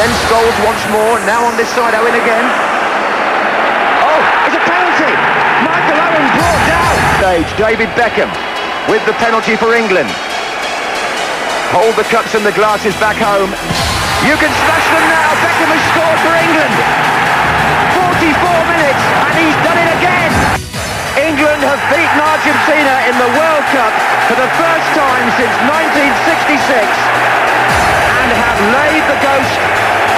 Then Scholes once more, now on this side, Owen again. Oh, it's a penalty! Michael Owen brought down! Stage, David Beckham with the penalty for England. Hold the cups and the glasses back home. You can smash them now. Beckham has scored for England. 44 minutes and he's done it again. England have beaten Argentina in the World Cup for the first time since 1966 and have laid the ghost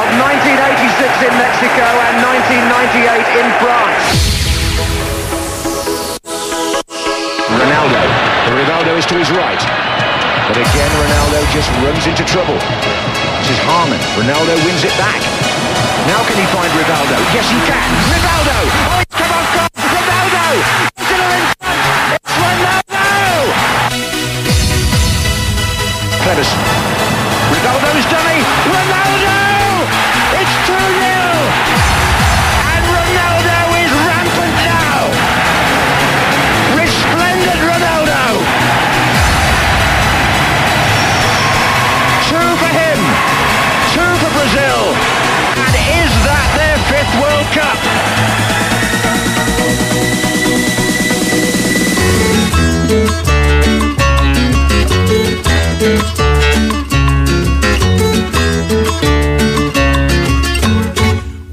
of 1986 in Mexico and 1998 in France. Ronaldo. Ronaldo is to his right. But again, Ronaldo just runs into trouble. This is Harmon. Ronaldo wins it back. Now can he find Rivaldo? Yes, he can. Rivaldo! Oh, come on, come on! Rivaldo! Still in front! It's Ronaldo! Cleverson.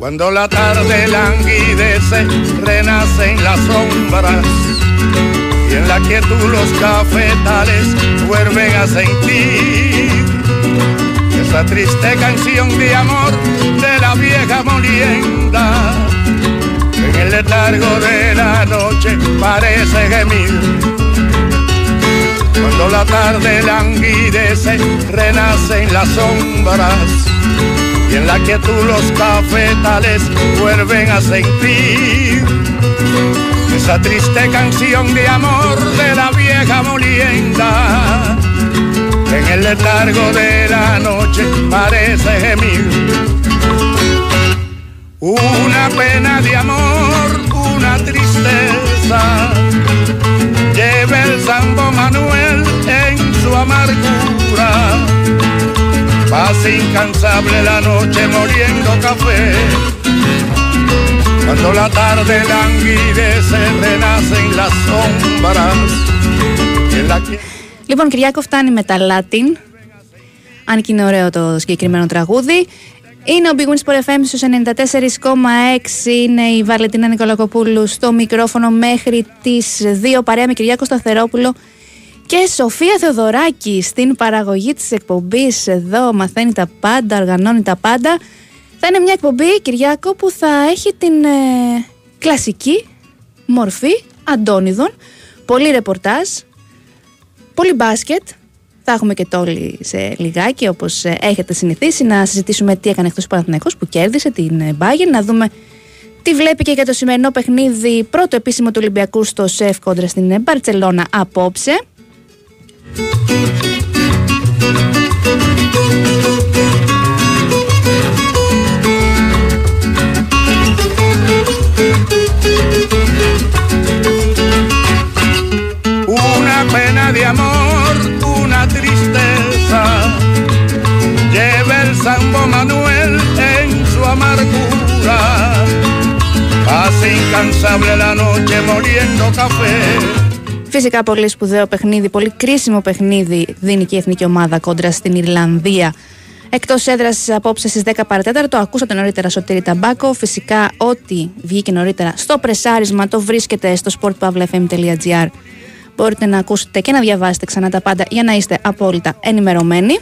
Cuando la tarde languidece, renacen las sombras y en la quietud los cafetales vuelven a sentir esa triste canción de amor de la vieja molienda. En el letargo de la noche parece gemir. Cuando la tarde languidece, renacen las sombras y en la quietud los cafetales vuelven a sentir esa triste canción de amor de la vieja molienda. En el letargo de la noche parece gemir una pena de amor, una tristeza. Lleva el Sambo Manuel en su amargura. Pasa incansable la noche moliendo café. Cuando la tarde languidece, renacen las sombras. En la que... Λοιπόν, Κυριάκο φτάνει με τα Latin. Αν και είναι ωραίο το συγκεκριμένο τραγούδι. Είναι ο Big Wins Sport FM στους 94,6. Είναι η Βαλετίνα Νικολακοπούλου στο μικρόφωνο μέχρι τις 2 παρέα με Κυριάκο Σταθερόπουλο και Σοφία Θεοδωράκη στην παραγωγή της εκπομπής. Εδώ μαθαίνει τα πάντα, οργανώνει τα πάντα. Θα είναι μια εκπομπή, Κυριάκο, που θα έχει την ε, κλασική μορφή αντώνιδων. Πολύ ρεπορτάζ, πολύ μπάσκετ. Θα έχουμε και τόλοι σε λιγάκι, όπως έχετε συνηθίσει, να συζητήσουμε τι έκανε εκτό Παναθηναϊκός που κέρδισε την Bayern, να δούμε τι βλέπει και για το σημερινό παιχνίδι, πρώτο επίσημο του Ολυμπιακού στο ΣΕΦ κόντρα στην Μπαρσελόνα απόψε. Una pena de amor, una tristeza. Lleva el Sambo Manuel en su amargura. Pasa incansable la noche moliendo café. Φυσικά πολύ σπουδαίο παιχνίδι, πολύ κρίσιμο παιχνίδι δίνει και η εθνική ομάδα κόντρα στην Ιρλανδία. Εκτός έδρας απόψε στις 10 παρατέταρτο, ακούσατε νωρίτερα Σωτήρη Ταμπάκο. Φυσικά, ό,τι βγήκε νωρίτερα στο πρεσάρισμα το βρίσκεται στο sportpavlefm.gr. Μπορείτε να ακούσετε και να διαβάσετε ξανά τα πάντα για να είστε απόλυτα ενημερωμένοι.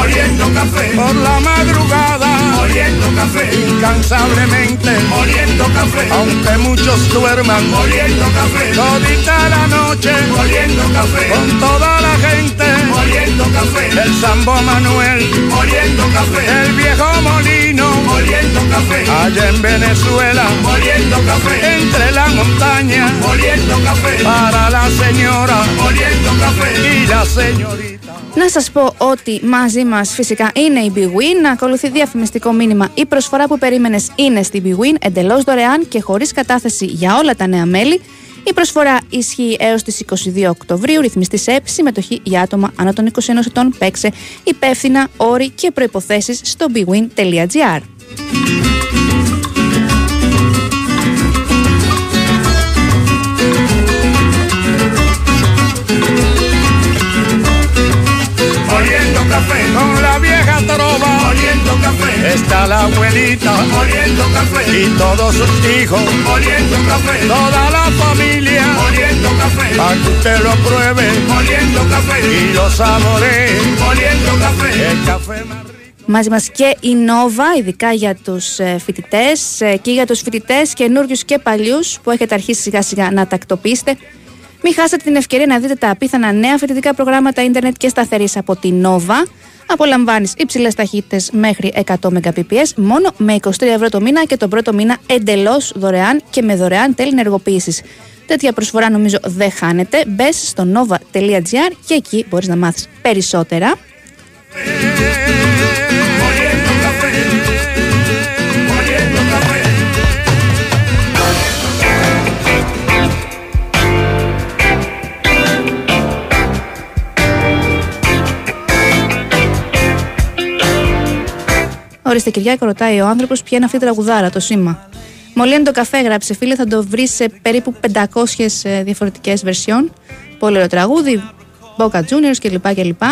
Moliendo café por la madrugada, moliendo café incansablemente, moliendo café, aunque muchos duerman, moliendo café, todita la noche, moliendo café, con toda la gente, moliendo café, el Sambo Manuel, moliendo café, el viejo molino, moliendo café, allá en Venezuela, moliendo café, entre la montaña, moliendo café, para la señora, moliendo café, y la señorita. Να σας πω ότι μαζί μας φυσικά είναι η Big Win. Να ακολουθεί διαφημιστικό μήνυμα. Η προσφορά που περίμενες είναι στη Big Win εντελώς δωρεάν και χωρίς κατάθεση για όλα τα νέα μέλη. Η προσφορά ισχύει έως τις 22 Οκτωβρίου, ρυθμιστή σε συμμετοχή για άτομα άνω των 21 ετών. Παίξε υπεύθυνα όροι και προποθέσει στο bwin.gr. café con la vieja trova. Moliendo café. Está la abuelita. Moliendo café. Y todos sus hijos. Moliendo café. Toda la familia. Moliendo café. Para que usted lo pruebe. Moliendo café. Y lo saboree. Moliendo café. El café más rico. Μαζί μας και η Νόβα, ειδικά για τους ε, φοιτητές ε, και για τους φοιτητές καινούριου και παλιούς που έχετε αρχίσει σιγά σιγά να τακτοποιήσετε. Μην χάσετε την ευκαιρία να δείτε τα απίθανα νέα φοιτητικά προγράμματα ίντερνετ και σταθερής από τη Νόβα. Απολαμβάνεις υψηλές ταχύτητες μέχρι 100 Mbps μόνο με 23 ευρώ το μήνα και τον πρώτο μήνα εντελώς δωρεάν και με δωρεάν τέλη ενεργοποίησης. Τέτοια προσφορά νομίζω δεν χάνεται. Μπες στο nova.gr και εκεί μπορείς να μάθεις περισσότερα. Ορίστε Κυριάκο, ρωτάει ο άνθρωπος ποια είναι αυτή η τραγουδάρα, το σήμα. Μολύνει το καφέ, γράψε φίλε, θα το βρεις σε περίπου 500 διαφορετικές βερσιόν. Πολύ ωραίο τραγούδι, Boca Juniors κλπ. κλπ.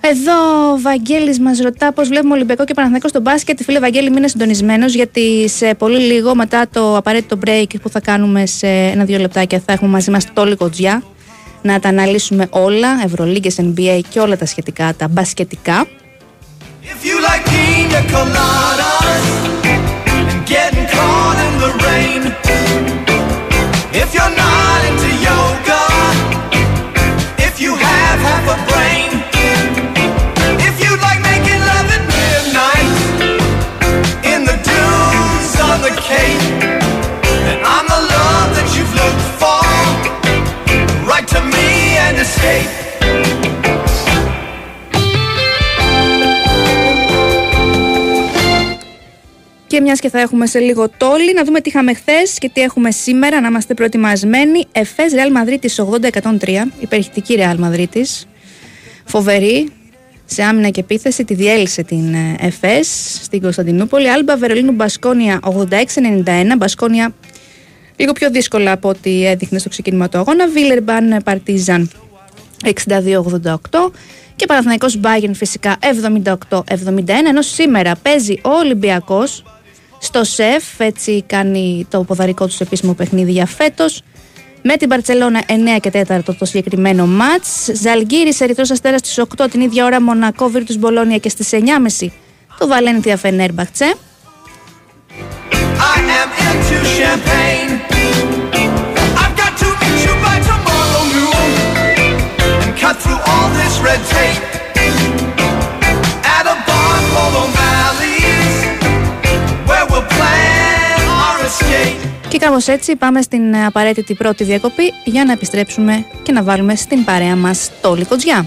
Εδώ ο Βαγγέλης μας ρωτά πώς βλέπουμε Ολυμπιακό και Παναθηναϊκό στο μπάσκετ. Φίλε Βαγγέλη, μείνε συντονισμένος γιατί σε πολύ λίγο μετά το απαραίτητο break που θα κάνουμε σε ένα-δύο λεπτάκια θα έχουμε μαζί μας το Λικοτζιά να τα αναλύσουμε όλα, Ευρωλίγκες, NBA και όλα τα σχετικά, τα μπασκετικά. If you like pina coladas and getting caught in the rain, if you're not into yoga, if you have half a brain, if you like making love at midnight in the dunes on the cape, then I'm the love that you've looked for. Write to me and escape. Και μιας και θα έχουμε σε λίγο τόλι, να δούμε τι είχαμε χθες και τι έχουμε σήμερα, να είμαστε προετοιμασμένοι. Εφές Ρεάλ Μαδρίτη 80-103, υπερχητική Ρεάλ Μαδρίτη. Φοβερή, σε άμυνα και επίθεση, τη διέλυσε την ε, ΕΦΕΣ στην Κωνσταντινούπολη. Άλμπα Βερολίνου Μπασκόνια 86-91, Μπασκόνια λίγο πιο δύσκολα από ό,τι έδειχνε στο ξεκίνημα του αγώνα. Βίλερμπαν Παρτίζαν 62-88 και Παναθηναϊκός Μπάγεν φυσικά 78-71 ενώ σήμερα παίζει ο Ολυμπιακός στο ΣΕΦ έτσι κάνει το ποδαρικό του επίσημο παιχνίδι για φέτος. Με την Παρτσελώνα 9 και 4 το συγκεκριμένο μάτς. Ζαλγκύρης Ερυθρός Αστέρας στις 8 την ίδια ώρα Μονακό Βίρτους Μπολόνια και στις 9.30 το Βαλένθια Φενέρμπαχτσε. I am into champagne. I've got to meet you by tomorrow noon and cut through all this red tape Και κάπως έτσι πάμε στην ε, απαραίτητη πρώτη διακοπή για να επιστρέψουμε και να βάλουμε στην παρέα μας το Λικοτζιά.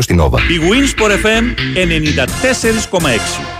στην Nova. Η Winsport FM 94,6.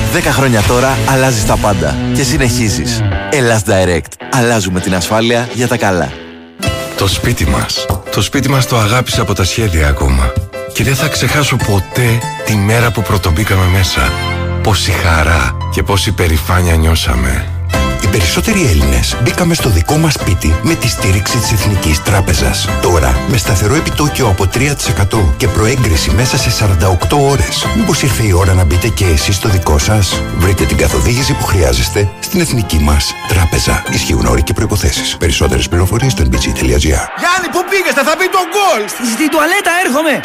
10 χρόνια τώρα αλλάζεις τα πάντα και συνεχίζεις. Ελλάς Direct. Αλλάζουμε την ασφάλεια για τα καλά. Το σπίτι μας. Το σπίτι μας το αγάπησα από τα σχέδια ακόμα. Και δεν θα ξεχάσω ποτέ τη μέρα που πρωτομπήκαμε μέσα. Πόση χαρά και πόση περηφάνεια νιώσαμε. Περισσότεροι Έλληνες μπήκαμε στο δικό μας σπίτι με τη στήριξη της Εθνικής Τράπεζας. Τώρα, με σταθερό επιτόκιο από 3% και προέγκριση μέσα σε 48 ώρες. Μήπως ήρθε η ώρα να μπείτε και εσείς στο δικό σας; Βρείτε την καθοδήγηση που χρειάζεστε στην Εθνική μας Τράπεζα. Ισχύουν όροι και προϋποθέσεις. Περισσότερες πληροφορίες στο nbg.gr Γιάννη, πού πήγες, θα πει το γκολ! Στη τουαλέτα έρχομαι!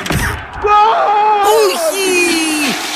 Όχι!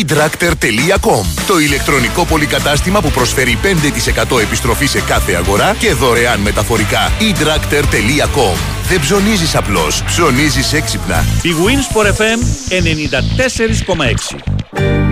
eDractor.com Το ηλεκτρονικό πολυκατάστημα που προσφέρει 5% επιστροφή σε κάθε αγορά και δωρεάν μεταφορικά eDractor.com Δεν ψωνίζεις απλώς, ψωνίζεις έξυπνα. Η Wins FM 94,6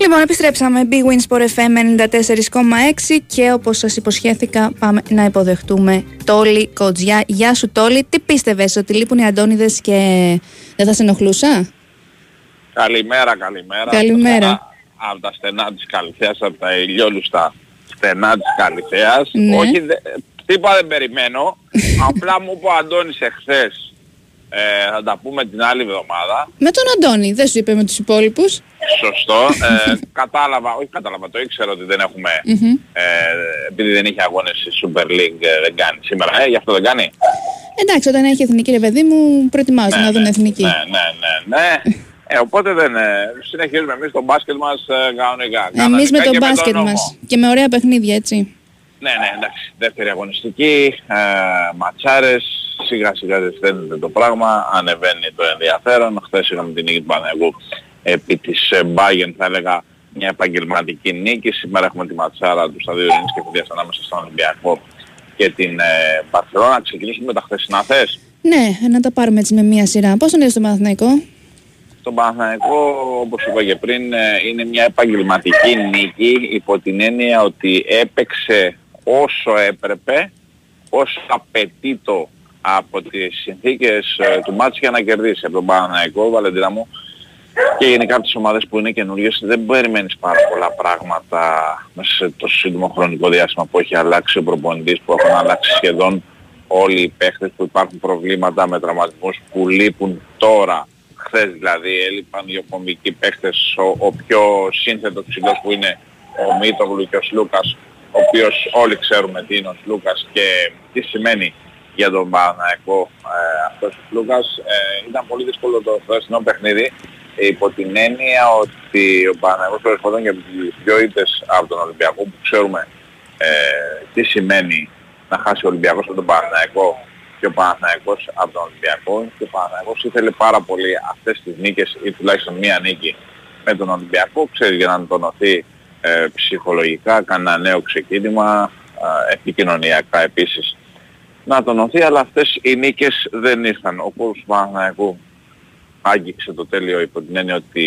Λοιπόν, επιστρέψαμε. Big Wins for FM 94,6 και όπως σας υποσχέθηκα, πάμε να υποδεχτούμε Τόλι Κοτζιά. Γεια σου, Τόλι. Τι πίστευες, ότι λείπουν οι Αντώνιδες και δεν θα σε ενοχλούσα; Καλημέρα, καλημέρα. Καλημέρα. Από τα στενά της Καλυθέας, από τα ηλιόλουστα στενά της Καλυθέας. Ναι. Όχι, δε, τίποτα δεν περιμένω. Απλά μου είπε ο Αντώνης εχθές ε, θα τα πούμε την άλλη εβδομάδα. Με τον Αντώνη, δεν σου είπε με τους υπόλοιπους. Σωστό. Ε, κατάλαβα, όχι κατάλαβα, το ήξερα ότι δεν έχουμε, ε, επειδή δεν είχε αγώνες η Super League ε, δεν κάνει σήμερα. Ε, γι' αυτό δεν κάνει. Εντάξει, όταν έχει εθνική ρε παιδί μου, προετοιμάζω να δουν εθνική. Ναι, ναι, ναι, ναι. Ε, οπότε δεν ε, συνεχίζουμε εμείς το μπάσκετ μας ε, κανονικά. Εμείς με Κανονικά το και μπάσκετ νόμο. μας. Και με ωραία παιχνίδια, έτσι. Ναι, ναι, εντάξει. Δεύτερη αγωνιστική, ε, ματσάρες, σιγά σιγά ζεσταίνεται το πράγμα, ανεβαίνει το ενδιαφέρον. Χθες είχαμε την νίκη του Παναγού επί της ε, Bayern, θα έλεγα μια επαγγελματική νίκη. Σήμερα έχουμε τη ματσάρα του σταδίου Ειρήνης και Φιδίας ανάμεσα στον Ολυμπιακό και την ε, Παρθελώνα. Ξεκινήσουμε με τα χθεσινά θες; Ναι, να τα πάρουμε έτσι με μία σειρά. Πώς τον είδες τον Παναθηναϊκό; Στον Παναθηναϊκό, όπως είπα και πριν, ε, είναι μια επαγγελματική νίκη υπό την έννοια ότι έπαιξε όσο έπρεπε, όσο απαιτείτο από τις συνθήκες ε, του μάτς για να κερδίσει από τον Παναθηναϊκό, Βαλεντίνα μου, και γενικά από τις ομάδες που είναι καινούργιες δεν περιμένεις πάρα πολλά πράγματα μέσα σε τόσο σύντομο χρονικό διάστημα που έχει αλλάξει ο προπονητής, που έχουν αλλάξει σχεδόν όλοι οι παίχτες που υπάρχουν προβλήματα με τραυματισμούς που λείπουν τώρα. Χθες δηλαδή έλειπαν οι κομικοί παίχτες, ο, ο πιο σύνθετος ψηλός που είναι ο Μίτογλου και ο Σλούκας, ο οποίος όλοι ξέρουμε τι είναι ο Σλούκας και τι σημαίνει για τον Παναϊκό ε, αυτός ο Σλούκας. Ε, ήταν πολύ δύσκολο το χθεσινό παιχνίδι υπό την έννοια ότι ο Παναγιώτης προερχόταν για τις δυο ήττες από τον Ολυμπιακό που ξέρουμε ε, τι σημαίνει να χάσει ο Ολυμπιακός από τον Παναθηναϊκό και ο Παναθηναϊκός από τον Ολυμπιακό και ο Παναθηναϊκός ήθελε πάρα πολύ αυτές τις νίκες ή τουλάχιστον μία νίκη με τον Ολυμπιακό, ξέρεις για να τονωθεί ε, ψυχολογικά, κάνει ένα νέο ξεκίνημα, ε, επικοινωνιακά επίσης να τονωθεί, αλλά αυτές οι νίκες δεν ήρθαν. Ο κόσμος του Παναθηναϊκού άγγιξε το τέλειο υπό την έννοια ότι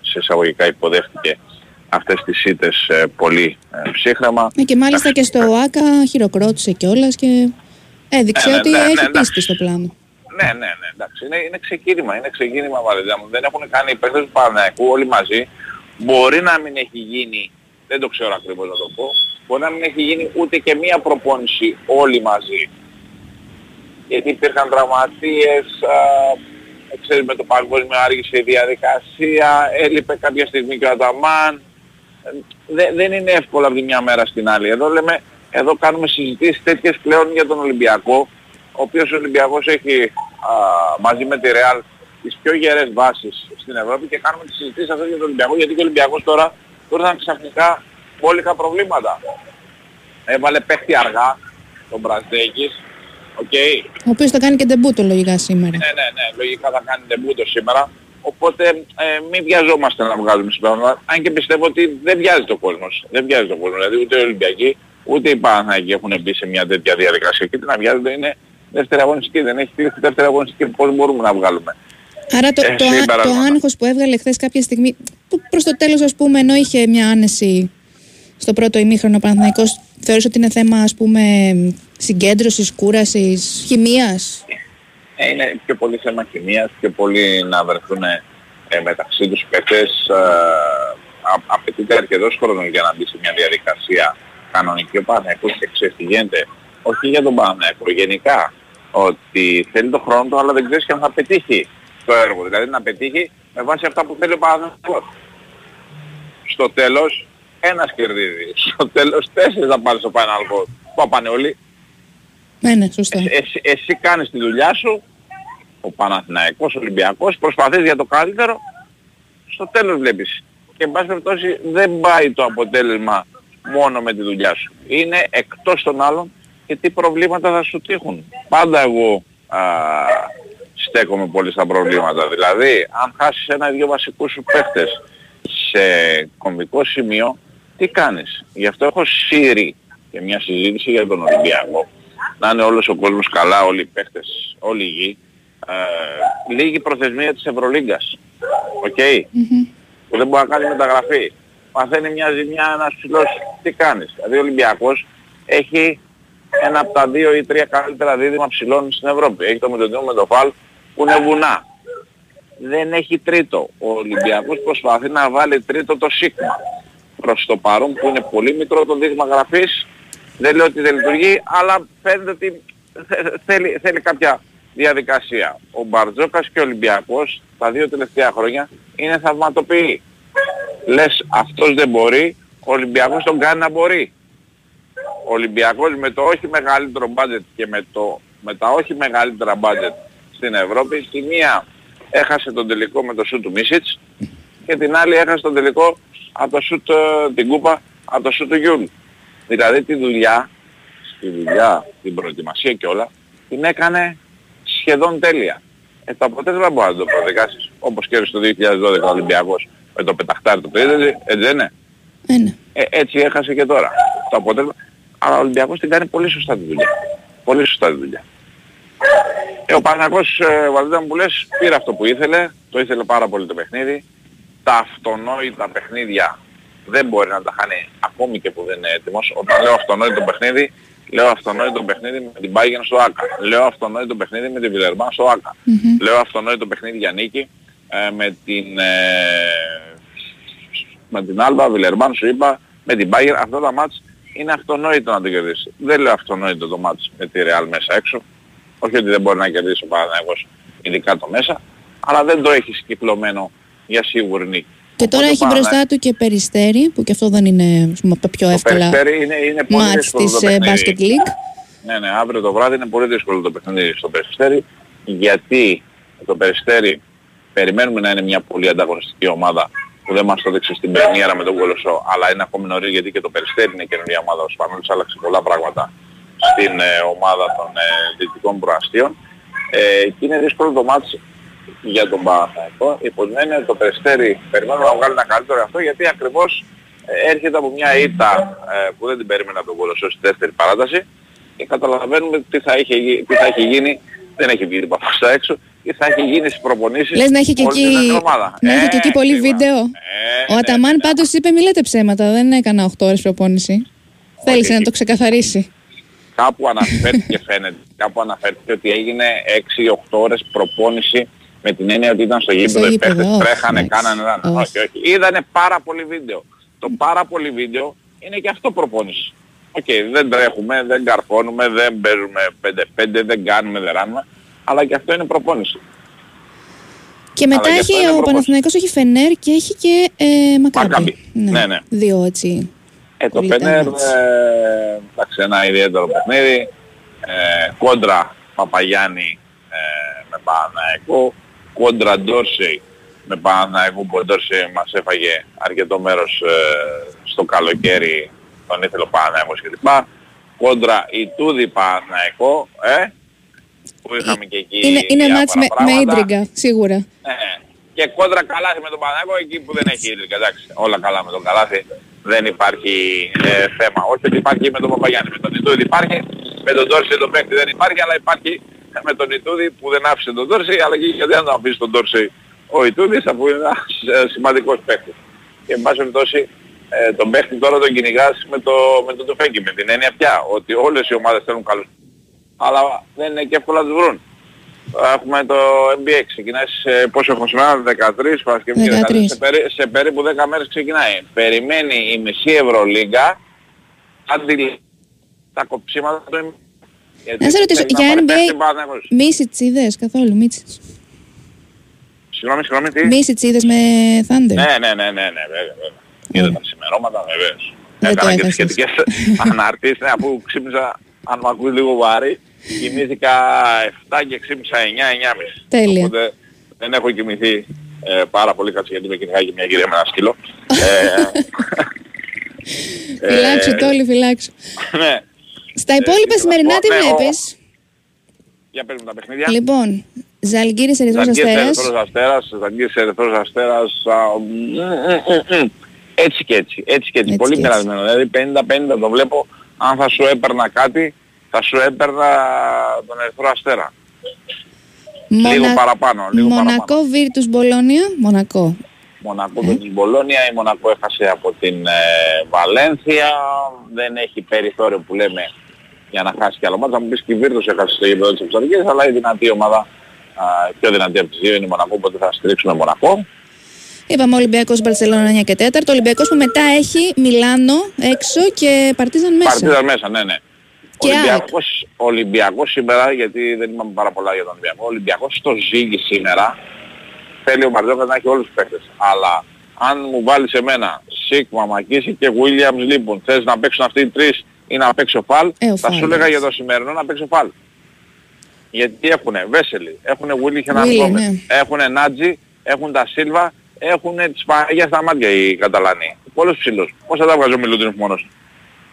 σε εισαγωγικά υποδέχτηκε αυτές τις ήττες ε, πολύ ε, ψύχρεμα. Ε, και μάλιστα και στο ΟΑΚΑ χειροκρότησε κιόλας και έδειξε Ναι, ναι, ότι ναι, ναι, έχει εντάξει. πίστη στο πλάνο. Ναι, ναι, ναι, εντάξει. Είναι, είναι ξεκίνημα, είναι ξεκίνημα Βαλεντιά μου. Δεν έχουν κάνει οι παίκτες του Παναθηναϊκού όλοι μαζί. Μπορεί να μην έχει γίνει, δεν το ξέρω ακριβώς να το πω, μπορεί να μην έχει γίνει ούτε και μία προπόνηση όλοι μαζί. Γιατί υπήρχαν τραυματίες, α, ξέρεις με το παγκόσμιο άργησε η διαδικασία, έλειπε κάποια στιγμή και ο Αταμάν. Ε, δε- δεν είναι εύκολο από τη μια μέρα στην άλλη. Εδώ λέμε, εδώ κάνουμε συζητήσεις τέτοιες πλέον για τον Ολυμπιακό, ο οποίος ο Ολυμπιακός έχει α, μαζί με τη Ρεάλ τις πιο γερές βάσεις στην Ευρώπη και κάνουμε τις συζητήσεις αυτές για τον Ολυμπιακό γιατί και ο Ολυμπιακός τώρα τώρα ήρθαν ξαφνικά μπόλικα προβλήματα. Έβαλε παίχτη αργά τον Μπραζντέικις, οκ. Ο οποίος θα κάνει και ντεμπούτο λογικά σήμερα. Ναι, ναι, ναι, λογικά θα κάνει ντεμπούτο σήμερα. Οπότε ε, μην βιαζόμαστε να βγάλουμε συμπέρασμα. Αν και πιστεύω ότι δεν βιάζει το κόσμος. Δεν βιάζει το κόσμος. Δηλαδή ούτε οι Ολυμπιακοί ούτε οι Παναθηναϊκοί έχουν μπει σε μια τέτοια διαδικασία. Και τι να βιάζονται είναι δεύτερη αγωνιστική. Δεν έχει κλείσει δεύτερη αγωνιστική. Πώς μπορούμε να βγάλουμε; Άρα το, Ε, το, σήμερα, το ναι. άγχος που έβγαλε χθες κάποια στιγμή, που προς το τέλος ας πούμε, ενώ είχε μια άνεση στο πρώτο ημίχρονο ο Παναθηναϊκός, θεωρείς ότι είναι θέμα ας πούμε συγκέντρωσης, κούρασης, χημείας. Ε, είναι πιο πολύ θέμα χημίας, πιο πολύ να βρεθούν ε, μεταξύ τους παίκτες. Ε, α- απαιτείται αρκετός χρόνος για να μπει σε μια διαδικασία κανονική ο Παναθηναϊκός και ξέρεις τι γίνεται. Όχι για τον Παναθηναϊκό, γενικά. Ότι θέλει τον χρόνο του αλλά δεν ξέρεις και αν θα πετύχει το έργο. Δηλαδή να πετύχει με βάση αυτά που θέλει ο Παναθηναϊκός. Στο τέλος ένας κερδίζει. Στο τέλος τέσσερις θα πάρει στο Final Four. Που πάνε όλοι. Ναι, ναι, σωστό. Εσύ, εσύ κάνεις τη δουλειά σου, ο Παναθηναϊκός, ο Ολυμπιακός, προσπαθείς για το καλύτερο, στο τέλος βλέπεις. Και εν πάση περιπτώσει δεν πάει το αποτέλεσμα μόνο με τη δουλειά σου. Είναι εκτός των άλλων και τι προβλήματα θα σου τύχουν. Πάντα εγώ α, στέκομαι πολύ στα προβλήματα. Δηλαδή, αν χάσεις ένα ή δύο βασικούς σου παίχτες σε κομβικό σημείο, τι κάνεις. Γι' αυτό έχω σύρει και μια συζήτηση για τον Ολυμπιακό. Να είναι όλος ο κόσμος καλά, όλοι οι παίχτες, όλοι υγιείς. Ε, λήγει προθεσμία της Ευρωλίγκας. Οκ. Που δεν μπορεί να κάνει μεταγραφή. Παθαίνει μια ζημιά ένας ψηλός, τι κάνεις; Δηλαδή ο Ολυμπιακός έχει ένα από τα δύο ή τρία καλύτερα δίδυμα ψηλών στην Ευρώπη. Έχει το Μεντοντίνο με το Φαλ που είναι βουνά. Δεν έχει τρίτο. Ο Ολυμπιακός προσπαθεί να βάλει τρίτο το Σίγμα. Προς το παρόν που είναι πολύ μικρό το δείγμα γραφής. Δεν λέω ότι δεν λειτουργεί, αλλά φαίνεται ότι θε- θέλει, θέλει κάποια διαδικασία. Ο Μπαρτζόκας και ο Ολυμπιακός τα δύο τελευταία χρόνια είναι θαυματοποιοί. Λες αυτός δεν μπορεί, ο Ολυμπιακός τον κάνει να μπορεί. Ο Ολυμπιακός με το όχι μεγαλύτερο budget και με, το, με τα όχι μεγαλύτερα budget στην Ευρώπη, τη μία έχασε τον τελικό με το σουτ του Μίσιτς και την άλλη έχασε τον τελικό από το σουτ, ε, την κούπα από το σουτ του Γιούλ. Δηλαδή τη δουλειά, τη δουλειά, την προετοιμασία και όλα, την έκανε σχεδόν τέλεια. Ε, το αποτέλεσμα μπορεί να το προδικάσεις. Όπως και το 2012 ο Ολυμπιακός με το πεταχτάρι του Πρίντεζη, έτσι δεν είναι; Ε, ναι. Ε, έτσι έχασε και τώρα. Το αποτέλεσμα. Αλλά ο Ολυμπιακός την κάνει πολύ σωστά τη δουλειά. Πολύ σωστά τη δουλειά. Ε, ο Παναγός, ε, Βαλέντα μου που λες, πήρε αυτό που ήθελε. Το ήθελε πάρα πολύ το παιχνίδι. Τα αυτονόητα παιχνίδια δεν μπορεί να τα χάνει ακόμη και που δεν είναι έτοιμος. Όταν λέω αυτονόητο παιχνίδι, λέω αυτονόητο παιχνίδι με την Bayern στο ΆΚΑ. Λέω αυτονόητο παιχνίδι με την Βιλερμπάν στο ΆΚΑ. Λέω αυτονόητο παιχνίδι για νίκη ε, με την, ε, με την Άλβα, Βιλερμπάν σου είπα, με την Bayern. Αυτά τα μάτς είναι αυτονόητο να το κερδίσει. Δεν λέω αυτονόητο το μάτς με τη Real μέσα έξω. Όχι ότι δεν μπορεί να κερδίσει ο Παναθηναϊκός ειδικά το μέσα, αλλά δεν το έχει κυκλωμένο για σίγουρη νίκη. Και τώρα Οπότε έχει Παναθηναϊκός- μπροστά του και περιστέρι, που και αυτό δεν είναι ας πούμε, από τα πιο Το εύκολα Περιστέρι είναι, είναι πολύ μάτς δύσκολο της το ε, παιχνίδι. Basket League. Ναι, ναι, αύριο το βράδυ είναι πολύ δύσκολο το παιχνίδι στο Περιστέρι γιατί το Περιστέρι περιμένουμε να είναι μια πολύ ανταγωνιστική ομάδα που δεν μας το δείξει στην πρεμιέρα με τον Κολοσσό αλλά είναι ακόμη νωρίς γιατί και το Περιστέρι είναι καινούργια ομάδα. Ο Σπανούλης άλλαξε πολλά πράγματα στην ε, ομάδα των ε, δυτικών προαστίων ε, και είναι δύσκολο το μάτς για τον Παναθηναϊκό. Υπό την έννοια ότι το Περιστέρι περιμένουμε να βγάλει ένα καλύτερο αυτό γιατί ακριβώς ε, έρχεται από μια ήττα ε, που δεν την περίμενα από τον Κολοσσός στη δεύτερη παράταση και καταλαβαίνουμε τι θα είχε, γι- τι θα είχε γίνει, δεν έχει βγει από στα έξω, τι θα έχει γίνει στις προπονήσεις Λες να έχει και όλη εκεί, την εβδομάδα. να έχει και Ε, εκεί πολύ σίγουρα. βίντεο. Ε, Ο ναι, Αταμάν ναι. πάντως είπε μη λέτε ψέματα, δεν έκανα 8 ώρες προπόνηση. Θέλησε να το ξεκαθαρίσει. Κάπου αναφέρθηκε φαίνεται, κάπου αναφέρθηκε ότι έγινε 6-8 ώρες προπόνηση με την έννοια ότι ήταν στο γήπεδο οι γήπεδο, παίχτες, όχι, τρέχανε, εντάξει. κάνανε, ράνε. Όχι. όχι, όχι. Είδανε πάρα πολύ βίντεο. Το πάρα πολύ βίντεο είναι και αυτό προπόνηση. Οκ, δεν τρέχουμε, δεν καρφώνουμε, δεν παίζουμε 5-5, δεν κάνουμε, δεν ράνουμε, αλλά και αυτό είναι προπόνηση. Και μετά Αλλά γι' αυτό έχει είναι ο προπόνηση. Παναθηναϊκός έχει Φενέρ και έχει και ε, Μακάμπι. Μακάμπι. Ναι, ναι. Δύο έτσι. Ε, το Πολύ Φενέρ, τάγκατς. ε, εντάξει, ένα ιδιαίτερο παιχνίδι, ε, κόντρα Παπαγιάννη ε, με Παναϊκό, κόντρα Ντόρσεϊ με Παναθηναϊκό που ο Ντόρσεϊ μας έφαγε αρκετό μέρος ε, στο καλοκαίρι, τον ήθελε ο Παναθηναϊκός κλπ. Κόντρα η Τούδη Παναθηναϊκό, ε, που είχαμε και εκεί Είναι, είναι διάφορα μάτς με, με πράγματα. ίντριγκα, σίγουρα. Ναι. Και κόντρα καλάθι με τον Παναγό εκεί που δεν έχει ήλικα. Εντάξει, όλα καλά με τον καλάθι. Δεν υπάρχει ε, θέμα. Όχι ότι υπάρχει με τον Παπαγιάννη. Με τον Ιτούδη υπάρχει. Με τον Τόρση τον παίκτη δεν υπάρχει. Αλλά υπάρχει με τον Ιτούδη που δεν άφησε τον Τόρση. Αλλά και γιατί δεν τον αφήσει τον Τόρση ο Ιτούδης αφού είναι ένας ε, σημαντικός παίκτης. Και εν πάση περιπτώσει ε, τον παίκτη τώρα τον κυνηγάς με, το, με τον Τουφέκη. Με την έννοια πια ότι όλες οι ομάδες θέλουν καλούς. Αλλά δεν είναι και εύκολο να τους βρουν. Έχουμε το NBA, ξεκινάει σε πόσο έχουμε σήμερα, 13, Παρασκευή και 13. 13. Σε, περί, σε περίπου 10 μέρες ξεκινάει. Περιμένει η μισή Ευρωλίγκα αντί τα κοψίματα του NBA. Γιατί Να σε ρωτήσω, θέλει για πάρει NBA παίκτη Παναθηναϊκός. Μίσιτς είδες καθόλου, Μίτσιτς. Συγγνώμη, συγγνώμη, τι; Μίσιτς είδες με Thunder. Ναι, ναι, ναι, ναι, ναι, βέβαια, βέβαια. Είδα τα σημερώματα, βεβαίως. Δεν το Έκανα και τις έχασες. σχετικές αναρτήσεις, ναι, αφού ξύπνησα, αν με ακούει λίγο βάρη, κοιμήθηκα 7 και ξύπνησα 9, 9.30. Τέλεια. Οπότε δεν έχω κοιμηθεί ε, πάρα πολύ κάτσε γιατί με κυνηγάει και μια κυρία με ένα σκύλο. ε, Φυλάξου, ε, Τόλι, φυλάξου. ναι. Στα υπόλοιπα τι σημερινά να τι πω, ναι, ο- βλέπεις; Για παίρνουμε τα παιχνίδια. Λοιπόν, Ζαλγκύρης Ερυθρός Ζαγκής Αστέρας. Ερυθρός Αστέρας, Ζαγκής Ερυθρός Αστέρας, α, μ, μ, μ, μ. έτσι και έτσι, έτσι και έτσι, Έτσι πολύ και έτσι. μοιρασμένο, δηλαδή 50-50 το βλέπω, αν θα σου έπαιρνα κάτι, θα σου έπαιρνα τον Ερυθρό Αστέρα. Λίγο παραπάνω, λίγο Μονακό Βίρτους Μπολόνια. Μονακό. Μονακό με την Μπολόνια, η Μονακό έχασε από την ε, Βαλένθια, δεν έχει περιθώριο που λέμε για να χάσει κι άλλο μάτς. Θα μου πεις και η Βίρτος έχασε στο γήπεδο της Εξωτερικής, αλλά η δυνατή ομάδα, α, η πιο δυνατή από τις δύο είναι η Μονακό, οπότε θα στηρίξουμε Μονακό. Είπαμε Ολυμπιακός Μπαρσελόνα 9 και 4. Ολυμπιακός που μετά έχει Μιλάνο έξω και Παρτίζαν μέσα. Παρτίδα μέσα, ναι, ναι. Και Ολυμπιακός, Ολυμπιακός σήμερα, γιατί δεν είπαμε πάρα πολλά για τον Ολυμπιακό, Ολυμπιακός στο ζύγι σήμερα θέλει ο Μαρτζόκας να έχει όλους τους παίκτες. Αλλά αν μου βάλεις εμένα Σίγμα, Μακίση και Williams λείπουν, θες να παίξουν αυτοί οι τρεις ή να παίξει ο Φαλ, Ε, ο θα Φαλ, σου έλεγα εντάξει. για το σημερινό να παίξει ο Φαλ. Γιατί έχουνε Βέσελη, έχουνε Willy Willy, Χενανγκόμες, ναι. έχουνε Νάτζι, έχουν τα Σίλβα, έχουνε τις Παναγίας στα μάτια οι Καταλανοί. Πολλούς ψηλούς. Πώς θα τα βγάζω Μιλουτίνος μόνος.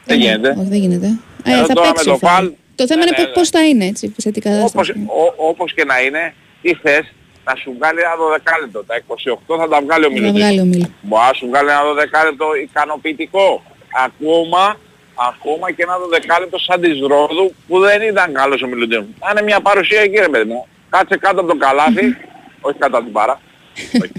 Δεν γίνεται. Όχι, δεν γίνεται. Ε, Εδώ θα τώρα παίξει με ο το Φαλ. Φαλ, Το θέμα ναι, είναι ναι, πο- ναι. πώς θα είναι έτσι, σε τι Όπως, κατάσταση. ό, όπως και να είναι, τι θες, να σου βγάλει ένα δωδεκάλεπτο. Τα 28 θα τα βγάλει ο Θα Μιλουτίνος. βγάλει ο Μίλ. Μπορεί να σου βγάλει ένα δωδεκάλεπτο ικανοποιητικό. Ακόμα, ακόμα και ένα δωδεκάλεπτο σαν της Ρόδου που δεν ήταν καλός ο Μιλουτίνος. Θα είναι μια παρουσία εκεί ρε παιδί μου. Κάτσε κάτω από το καλάθι, όχι κάτω από την παρά. όχι.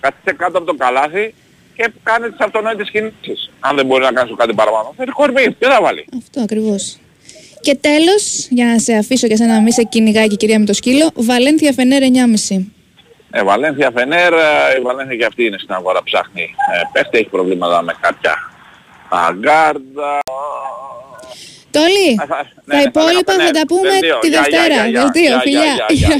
Κάτσε κάτω από το καλάθι και κάνε τις αυτονόητες κινήσεις. Αν δεν μπορεί να κάνεις κάτι παραπάνω. Θέλει κορμί, ποιο θα βάλει. Αυτό ακριβώς. Και τέλος, για να σε αφήσω και εσένα να μην σε κυνηγάει και η κυρία με το σκύλο, Βαλένθια Φενέρ 9,5. Ε, Βαλένθια Φενέρ, ε, η Βαλένθια και αυτή είναι στην αγορά ψάχνει. Ε, πέφτει, έχει προβλήματα με κάποια αγκάρδα. Τόλι, Α, θα- ναι, τα ναι, υπόλοιπα θα θα λέγαμε, τα πούμε ναι. Δελτίο. τη Γεια, γεια, Δευτέρα. γεια, γεια, Δελτίο, γεια, φιλιά.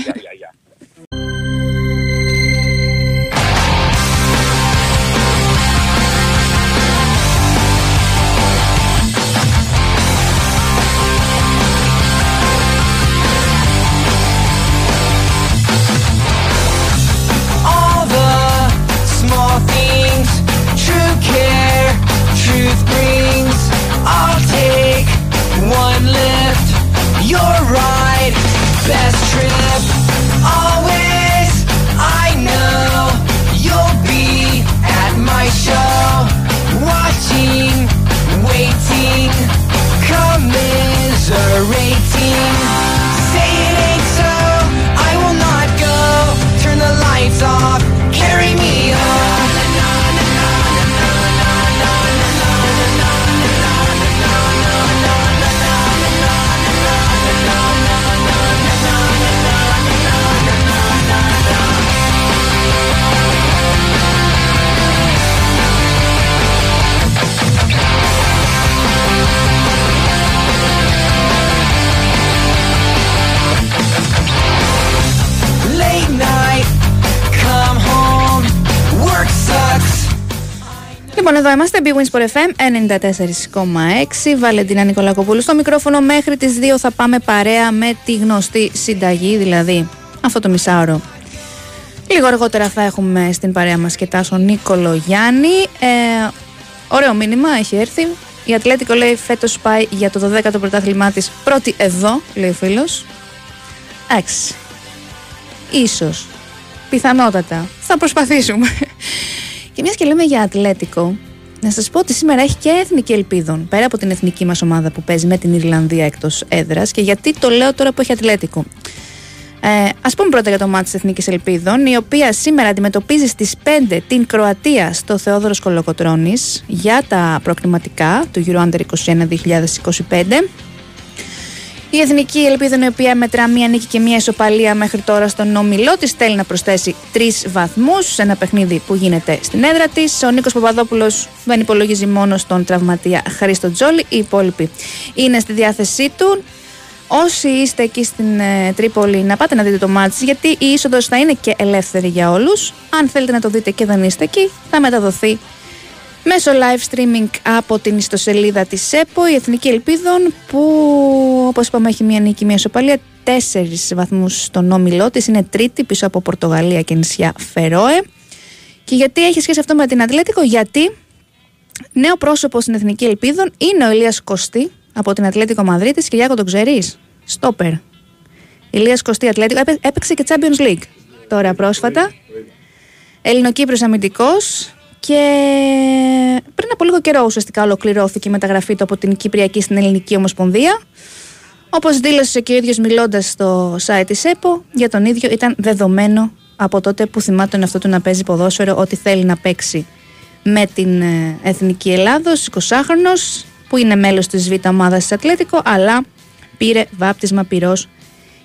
Είμαστε, Big Wins for FM 94,6. Βαλεντίνα Νικολακοπούλου στο μικρόφωνο. Μέχρι τις 2 θα πάμε παρέα με τη γνωστή συνταγή, δηλαδή αυτό το μισάωρο Λίγο αργότερα θα έχουμε στην παρέα μας και Τάσο Νίκολο Γιάννη. Ε, ωραίο μήνυμα έχει έρθει. Η Ατλέτικο λέει φέτος πάει για το 12ο πρωτάθλημά της πρώτη εδώ, λέει ο φίλος. Εντάξει. Ίσως. Πιθανότατα. Θα προσπαθήσουμε. Και μιας και λέμε για Ατλέτικο, να σας πω ότι σήμερα έχει και εθνική ελπίδων. Πέρα από την εθνική μας ομάδα που παίζει με την Ιρλανδία εκτός έδρας. Και γιατί το λέω τώρα που έχει Ατλέτικο. Ε, Α πούμε πρώτα για το μάτι της Εθνικής Ελπίδων, η οποία σήμερα αντιμετωπίζει στις 5 την Κροατία στο Θεόδωρος Κολοκοτρόνη για τα προκριματικά του Euro Under 21 2025. Η Εθνική Ελπίδα, η οποία μετρά μία νίκη και μία ισοπαλία μέχρι τώρα στον όμιλό της, θέλει να προσθέσει τρεις βαθμούς σε ένα παιχνίδι που γίνεται στην έδρα της. Ο Νίκος Παπαδόπουλος δεν υπολογίζει μόνο στον τραυματία Χρήστο Τζόλι. Οι υπόλοιποι είναι στη διάθεσή του. Όσοι είστε εκεί στην ε, Τρίπολη, να πάτε να δείτε το μάτι, γιατί η είσοδος θα είναι και ελεύθερη για όλους. Αν θέλετε να το δείτε και δεν είστε εκεί, θα μεταδοθεί μέσω live streaming από την ιστοσελίδα της ΕΠΟ η Εθνική Ελπίδων που όπως είπαμε έχει μια νίκη μια σοπαλία τέσσερις βαθμούς στον όμιλό της. Είναι τρίτη πίσω από Πορτογαλία και νησιά Φερόε. Και γιατί έχει σχέση αυτό με την Ατλέτικο; Γιατί νέο πρόσωπο στην Εθνική Ελπίδων είναι ο Ηλίας Κωστή από την Ατλέτικο Μαδρίτης. Και Γιάκο τον ξέρεις; Στόπερ. Ηλίας Κωστή Ατλέτικο. Έπαιξε και Champions League τώρα πρόσφατα. Ελληνοκύπριος αμυντικός και πριν από λίγο καιρό ουσιαστικά ολοκληρώθηκε η μεταγραφή του από την Κυπριακή στην Ελληνική Ομοσπονδία. Όπως δήλωσε και ο ίδιος μιλώντας στο site της ΕΠΟ, για τον ίδιο ήταν δεδομένο από τότε που θυμάται τον εαυτό του να παίζει ποδόσφαιρο ότι θέλει να παίξει με την ε, Εθνική Ελλάδος, 20χρονος, που είναι μέλος της Β' ομάδας της Ατλέτικο, αλλά πήρε βάπτισμα πυρός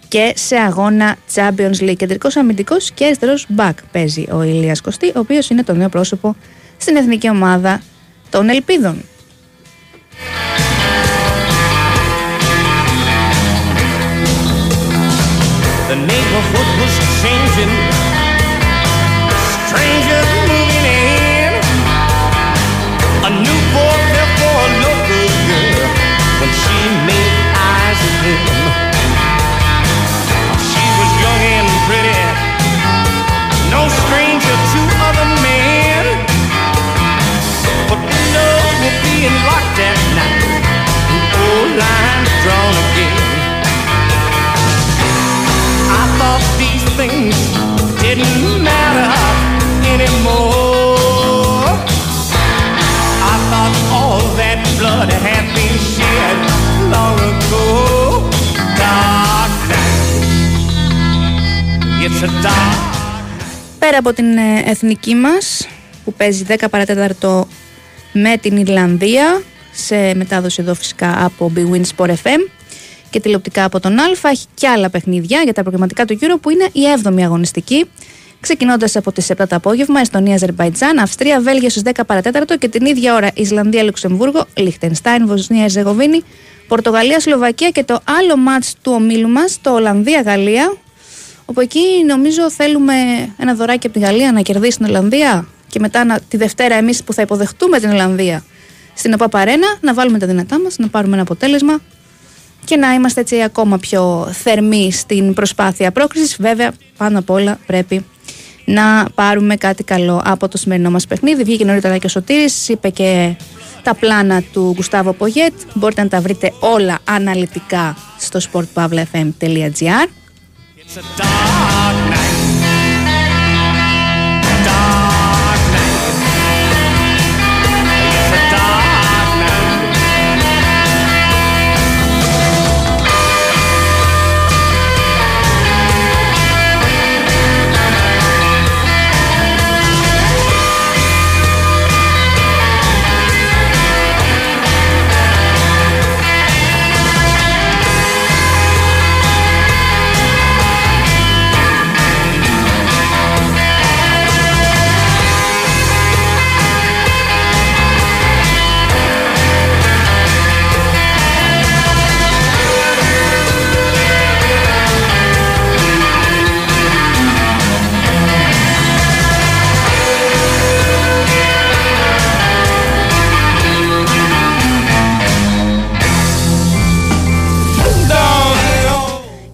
και σε αγώνα Champions League. Κεντρικός αμυντικός και αριστερός back παίζει ο Ηλίας Κωστή, ο οποίος είναι το νέο πρόσωπο στην εθνική ομάδα των Ελπίδων. The από την ε, εθνική μας που παίζει 10 παρατέταρτο με την Ιρλανδία σε μετάδοση εδώ φυσικά από Big Win Sport FM και τηλεοπτικά από τον Α. Έχει και άλλα παιχνίδια για τα προγραμματικά του Euro που είναι η 7η αγωνιστική. Ξεκινώντας από τις 7 το απόγευμα, Εστονία, Αζερβαϊτζάν, Αυστρία, Βέλγια στου 10 παρατέταρτο και την ίδια ώρα Ισλανδία, Λουξεμβούργο, Λιχτενστάιν, Βοσνία, Ερζεγοβίνη, Πορτογαλία, Σλοβακία και το άλλο μάτς του ομίλου μας, το Ολλανδία-Γαλλία. Όπου εκεί νομίζω θέλουμε ένα δωράκι από τη Γαλλία να κερδίσει την Ολλανδία και μετά να, τη Δευτέρα εμείς που θα υποδεχτούμε την Ολλανδία στην ΟΠΑΠΑΡΕΝΑ να βάλουμε τα δυνατά μας, να πάρουμε ένα αποτέλεσμα και να είμαστε έτσι ακόμα πιο θερμοί στην προσπάθεια πρόκρισης. Βέβαια, πάνω απ' όλα πρέπει να πάρουμε κάτι καλό από το σημερινό μας παιχνίδι. Βγήκε νωρίτερα και ο Σωτήρης, είπε και τα πλάνα του Γκουστάβο Πογέτ. Μπορείτε να τα βρείτε όλα αναλυτικά στο sportpavlafm.gr It's a dark night.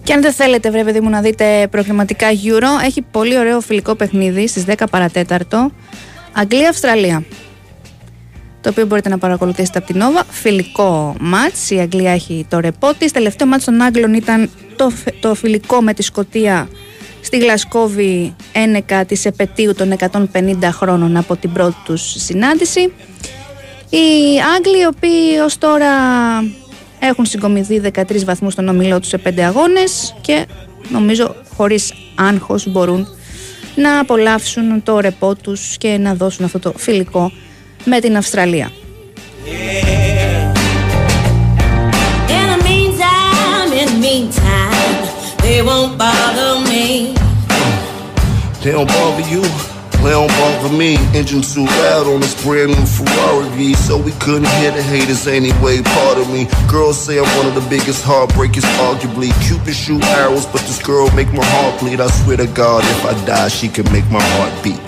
Και αν δεν θέλετε, βρε παιδί μου, να δείτε προκριματικά Euro, έχει πολύ ωραίο φιλικό παιχνίδι στις 10 παρατέταρτο. Αγγλία-Αυστραλία. Το οποίο μπορείτε να παρακολουθήσετε από την Nova. Φιλικό μάτς. Η Αγγλία έχει το ρεπό της. Τελευταίο μάτς των Άγγλων ήταν το, φε- το φιλικό με τη Σκωτία στη Γλασκόβη ένεκα της επαιτίου των 150 χρόνων από την πρώτη τους συνάντηση. Οι Άγγλοι, οι οποίοι ως τώρα έχουν συγκομιδεί 13 βαθμούς στον ομιλό τους σε 5 αγώνες και νομίζω χωρίς άγχος μπορούν να απολαύσουν το ρεπό τους και να δώσουν αυτό το φιλικό με την Αυστραλία. In the meantime, in the meantime, they won't bother me. They don't bother you, they don't bother me. Engine too loud on this brand new Ferrari V, so we couldn't hear the haters anyway. Part of me, girls say I'm one of the biggest heartbreakers, arguably. Cupid shoot arrows, but this girl make my heart bleed. I swear to God, if I die, she can make my heart beat.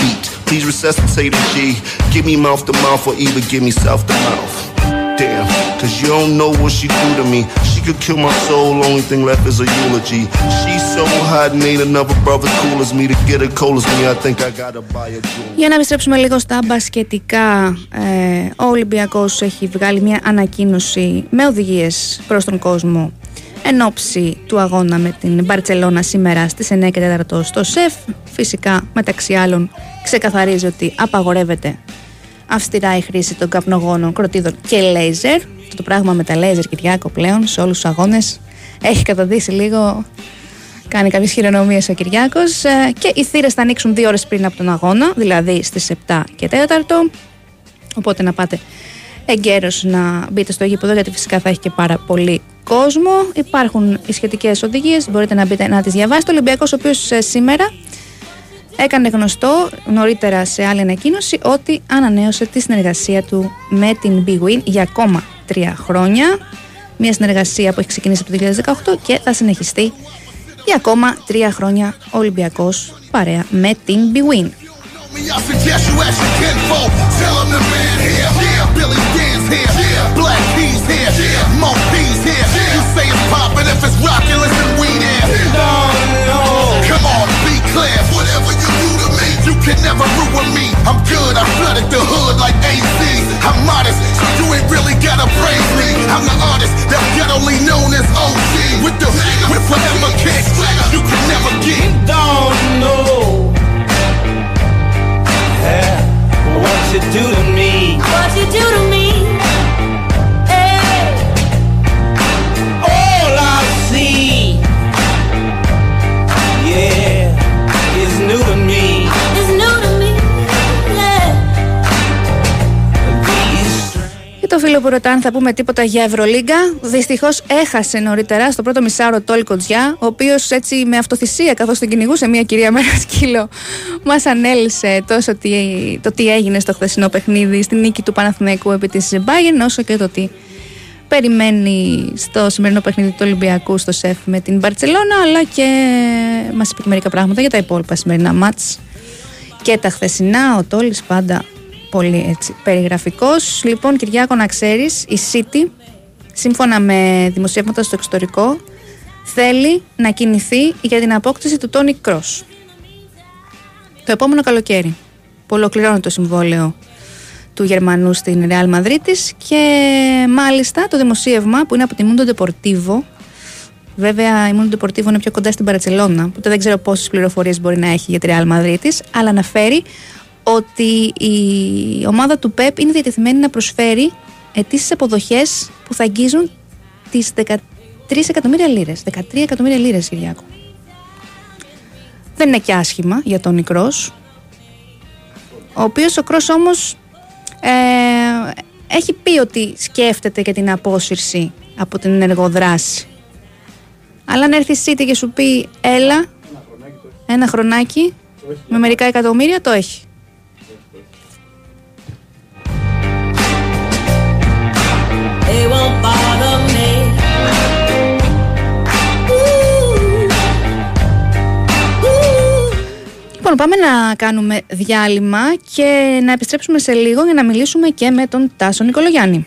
Beat. Please resuscitate me, Give me mouth to mouth, or even give me south to mouth. Damn, cause you don't know what she do to me. She could kill my soul, only thing left is a eulogy. She's so hot and ain't another brother cool as me. To get her cold as me, I think I gotta buy a jewel. Για να επιστρέψουμε λίγο στα μπασκετικά, ε, ο Ολυμπιακός έχει βγάλει μια ανακοίνωση με οδηγίες προς τον κόσμο εν ώψη του αγώνα με την Μπαρτσελώνα σήμερα στις 9 και 4 στο ΣΕΦ. Φυσικά, μεταξύ άλλων, ξεκαθαρίζει ότι απαγορεύεται αυστηρά η χρήση των καπνογόνων, κροτίδων και λέιζερ. Αυτό το πράγμα με τα λέιζερ Κυριάκο πλέον σε όλους τους αγώνες έχει καταδύσει λίγο κάνει κάποιες χειρονομίες ο Κυριάκος. Και οι θύρες θα ανοίξουν δύο ώρες πριν από τον αγώνα, δηλαδή στις 7 και 4. Οπότε να πάτε εγκαίρως να μπείτε στο γήπεδο, γιατί φυσικά θα έχει και πάρα πολύ κόσμο. Υπάρχουν οι σχετικές οδηγίες, μπορείτε να μπείτε να τις διαβάσετε. Ο Ολυμπιακός, ο οποίος σήμερα έκανε γνωστό νωρίτερα σε άλλη ανακοίνωση ότι ανανέωσε τη συνεργασία του με την Big Win για ακόμα Τρία χρόνια, Μια συνεργασία που έχει ξεκίνησε το 2018 και θα συνεχιστεί για ακόμα τρία χρόνια, ολυμπιακός. Παρέα με την μι. I'm modest, so you ain't really gotta praise me. I'm the artist that's ghettoly known as OG. With the with forever kicks, you can never get. Don't know. What you do to me? What you do to me? Φίλο που ρωτά αν θα πούμε τίποτα για Ευρωλίγκα, δυστυχώς έχασε νωρίτερα στο πρώτο μισάρο Τόλ Κοτζιά, ο οποίος έτσι με αυτοθυσία, καθώς τον κυνηγούσε μια κυρία με ένα σκύλο, μας ανέλησε τόσο τι, το τι έγινε στο χθεσινό παιχνίδι, στη νίκη του Παναθηναϊκού επί της Μπάγεν, όσο και το τι περιμένει στο σημερινό παιχνίδι του Ολυμπιακού στο ΣΕΦ με την Μπαρτσελώνα, αλλά και μας είπε και μερικά πράγματα για τα υπόλοιπα σημερινά μάτς και τα χθεσινά. Ο Τόλης πάντα πολύ έτσι περιγραφικός. Λοιπόν, Κυριάκο, να ξέρεις, η City, σύμφωνα με δημοσιεύματα στο εξωτερικό, θέλει να κινηθεί για την απόκτηση του Τόνι Κρός. Το επόμενο καλοκαίρι, που ολοκληρώνει το συμβόλαιο του Γερμανού στην Real Madrid και μάλιστα το δημοσίευμα που είναι από τη Mundo Deportivo Βέβαια, η Mundo Deportivo είναι πιο κοντά στην Παρατσελώνα, οπότε δεν ξέρω πόσες πληροφορίες μπορεί να έχει για τη Real Madrid, αλλά αναφέρει ότι η ομάδα του ΠΕΠ είναι διατεθειμένη να προσφέρει ετήσιες αποδοχές που θα αγγίζουν τις 13 εκατομμύρια λίρες. 13 εκατομμύρια λίρες, Κυριάκο. Δεν είναι και άσχημα για τον Νικρός, ο οποίος ο Κρός όμως ε, έχει πει ότι σκέφτεται και την απόσυρση από την ενεργοδράση. Αλλά αν έρθει η City και σου πει έλα, ένα χρονάκι, με μερικά εκατομμύρια, το έχει. Λοιπόν, πάμε να κάνουμε διάλειμμα και να επιστρέψουμε σε λίγο για να μιλήσουμε και με τον Τάσο Νικολογιάννη.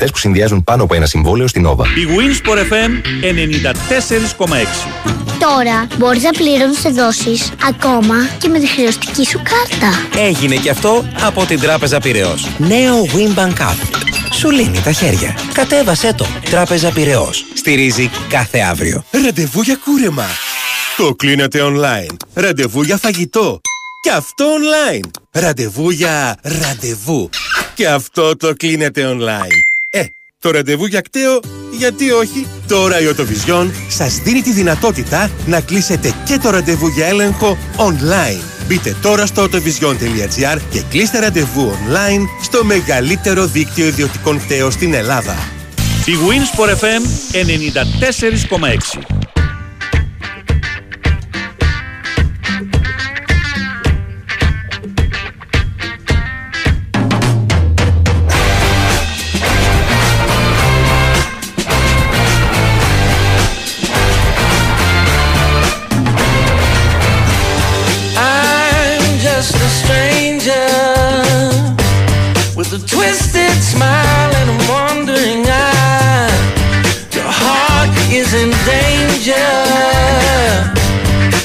συνδρομητέ που συνδυάζουν πάνω από ένα συμβόλαιο στην Nova. Η Winsport FM 94,6. Τώρα μπορείς να πληρώνεις δόσεις ακόμα και με τη χρεωστική σου κάρτα. Έγινε και αυτό από την Τράπεζα Πυραιός. Νέο Winbank App. Σου λύνει τα χέρια. Κατέβασέ το. Τράπεζα Πυραιός. Στηρίζει κάθε αύριο. Ραντεβού για κούρεμα. Το κλείνετε online. Ραντεβού για φαγητό. Και αυτό online. Ραντεβού για ραντεβού. Και αυτό το κλείνετε online. Ε, το ραντεβού για κταίο, γιατί όχι. Τώρα η Οτοβιζιόν σας δίνει τη δυνατότητα να κλείσετε και το ραντεβού για έλεγχο online. Μπείτε τώρα στο autovision.gr και κλείστε ραντεβού online στο μεγαλύτερο δίκτυο ιδιωτικών κταίων στην Ελλάδα. Η Winsport FM 94,6.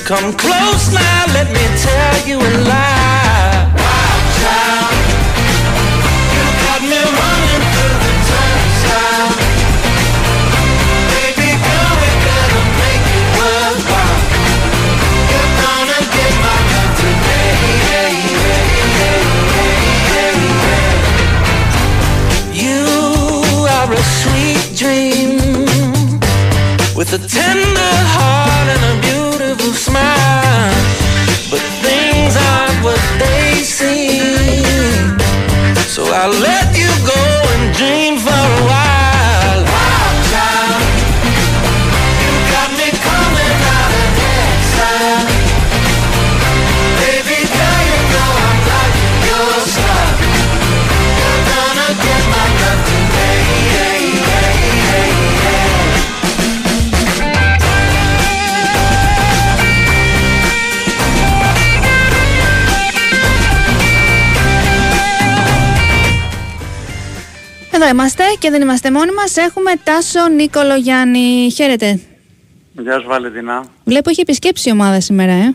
Come close now, let me tell you a lie. Child, you got me running through. Baby girl, we better make it. You're gonna get my today. You are a sweet dream with a tender heart and a Εδώ είμαστε και δεν είμαστε μόνοι μας. Έχουμε Τάσο Νίκολο Γιάννη. Χαίρετε. Γεια σου Βαλεντινά. Βλέπω είχε επισκέψει η ομάδα σήμερα, ε.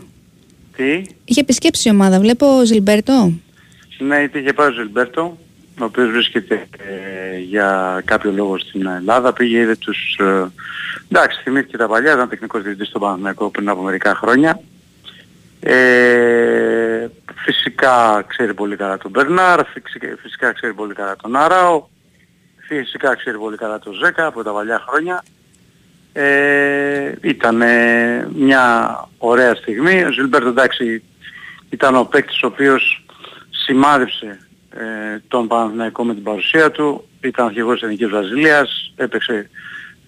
Τι, Είχε επισκέψει η ομάδα. Βλέπω Ζιλμπέρτο. ναι, είτε είχε πάει ο Ζιλμπέρτο, ο οποίος βρίσκεται ε, για κάποιο λόγο στην Ελλάδα, πήγε είδε τους... Ε, εντάξει, θυμήθηκε τα παλιά, ήταν τεχνικός διευθυντής στον Παναθηναϊκό πριν από μερικά χρόνια. Ε, φυσικά ξέρει πολύ καλά τον Μπερνάρ, φυσικά, φυσικά ξέρει πολύ καλά τον Άραο, φυσικά ξέρει πολύ καλά τον Ζέκα από τα παλιά χρόνια. Ε, ήταν μια ωραία στιγμή. Ο Ζιλμπέρτο εντάξει ήταν ο παίκτης ο οποίος σημάδεψε ε, τον Παναθηναϊκό με την παρουσία του. Ήταν αρχηγός της Εθνικής Βραζιλίας, έπαιξε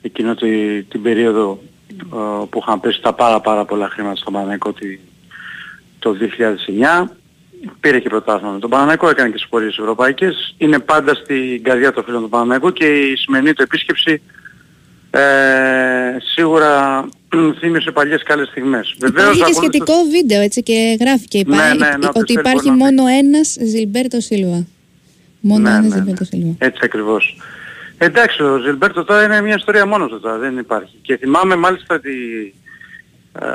εκείνο τη, την περίοδο ε, που είχαν πέσει τα πάρα πάρα πολλά χρήματα στον Παναθηναϊκό τη, το 2009. Πήρε και πρωτάθλημα με τον Παναθηναϊκό, έκανε και τις πορείες ευρωπαϊκές. Είναι πάντα στην καρδιά των φίλων του Παναθηναϊκού και η σημερινή του επίσκεψη ε, σίγουρα θύμισε παλιές καλές στιγμές. Υπάρχει και σχετικό βίντεο έτσι και γράφει και Ναι, υπάρχει, ναι, ναι, όποιος ότι θέλει υπάρχει μπορεί να μόνο ένας Ζιλμπέρτο Σίλβα. Μόνο Ναι, ένας ναι, Ζιλμπέρτο Σίλβα. Έτσι ακριβώς. Εντάξει, ο Ζιλμπέρτο τώρα είναι μια ιστορία μόνος του τώρα, δεν υπάρχει. Και θυμάμαι μάλιστα ότι ε,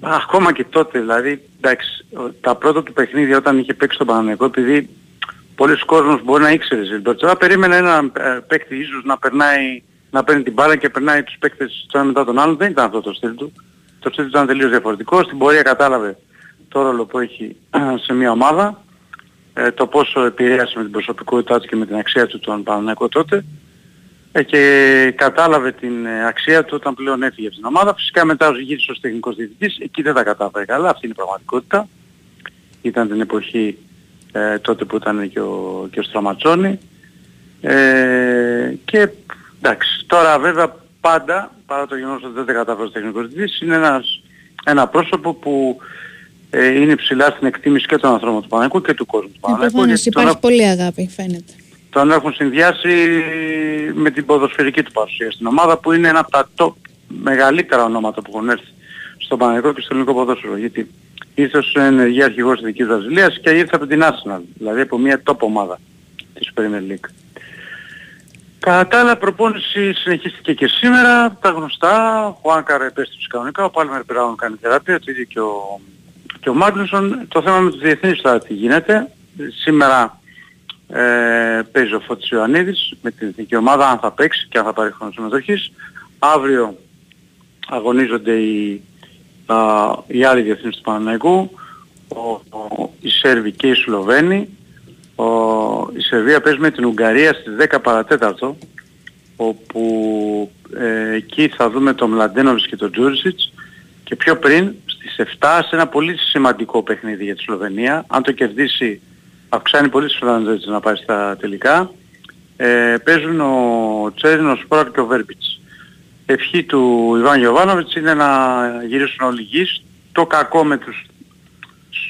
ακόμα και τότε, δηλαδή, εντάξει, ο- τα πρώτα του παιχνίδια όταν είχε παίξει στον Παναγενικό, επειδή πολλοί κόσμος μπορεί να ήξερε Ζιλμπέρτο, τώρα περίμενε ένα ε, παίκτη ίσως να περνάει, να παίρνει την μπάλα και περνάει τους παίκτες τον ένα μετά τον άλλον, δεν ήταν αυτό το στυλ του. Το στυλ του ήταν τελείως διαφορετικό, στην πορεία κατάλαβε το ρόλο που έχει σε μια ομάδα, ε, το πόσο επηρέασε με την προσωπικότητά του και με την αξία του τον Παναγενικό τότε. ε, και κατάλαβε την ε, αξία του όταν πλέον έφυγε από την ομάδα. Φυσικά μετά γύρισε ως τεχνικός διευθυντής, εκεί δεν τα κατάφερε καλά, αυτή είναι η πραγματικότητα. Ήταν την εποχή ε, τότε που ήταν και ο, και ο Στραματσόνη. Ε, και εντάξει, τώρα βέβαια πάντα, παρά το γεγονός ότι δεν τα κατάφερε ο τεχνικός διευθυντής, είναι ένας, ένα πρόσωπο που ε, είναι ψηλά στην εκτίμηση και των ανθρώπων του Παναγικού και του κόσμου του Παναγικού. Προφανώς γιατί τον υπάρχει πολύ αγάπη, φαίνεται. Τον έχουν συνδυάσει με την ποδοσφαιρική του παρουσία στην ομάδα που είναι ένα από τα top μεγαλύτερα ονόματα που έχουν έρθει στο Παναγικό και στο ελληνικό ποδόσφαιρο. Γιατί ήρθε ως ενεργή αρχηγός της Δικής Βραζιλίας και ήρθε από την Arsenal, δηλαδή από μια top ομάδα της Premier League. Κατά άλλα προπόνηση συνεχίστηκε και σήμερα, τα γνωστά, ο Χουάνκαρ επέστρεψε κανονικά, ο Πάλμερ Μπράουν κάνει θεραπεία, το ίδιο και ο, και ο Μάγκλουσον. Το θέμα με τους διεθνείς τώρα τι γίνεται. Σήμερα ε, παίζει ο Φώτης Ιωαννίδης με την εθνική ομάδα, αν θα παίξει και αν θα πάρει χρόνο συμμετοχής. Αύριο αγωνίζονται οι, α, οι άλλοι διεθνείς του Παναναϊκού, ο, ο, οι Σέρβοι και οι Σλοβαίνοι. Ο, η Σερβία παίζει με την Ουγγαρία στις 10 παρατέταρτο, όπου ε, εκεί θα δούμε τον Μλαντένοβιτς και τον Τζούρισιτς και πιο πριν στις 7 σε ένα πολύ σημαντικό παιχνίδι για τη Σλοβενία. Αν το κερδίσει αυξάνει πολύ τις Σλοβενίες να πάει στα τελικά. Ε, παίζουν ο Τσέριν, ο Σπράτ και ο Βέρμπιτς. Ευχή του Ιβάν Γιωβάνοβιτς είναι να γυρίσουν όλοι γης. Το κακό με τους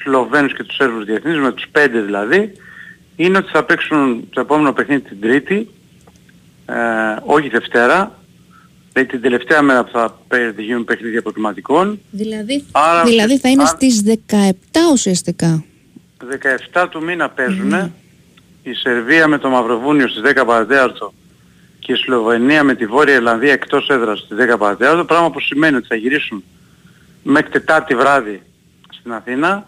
Σλοβαίνους και τους Σέρβους διεθνείς, με τους πέντε δηλαδή, είναι ότι θα παίξουν το επόμενο παιχνίδι την Τρίτη, ε, όχι Δευτέρα, δηλαδή την τελευταία μέρα που θα παι- γίνουν παιχνίδια αποκριματικών. Δηλαδή, Άρα- δηλαδή θα είναι άρα- στις 17 ουσιαστικά. 17 του μήνα παίζουν η Σερβία με το Μαυροβούνιο στις 10 παρατέταρτο και η Σλοβενία με τη Βόρεια Ιρλανδία εκτός έδρας στις 10 παρατέταρτο, πράγμα που σημαίνει ότι θα γυρίσουν μέχρι Τετάρτη βράδυ στην Αθήνα,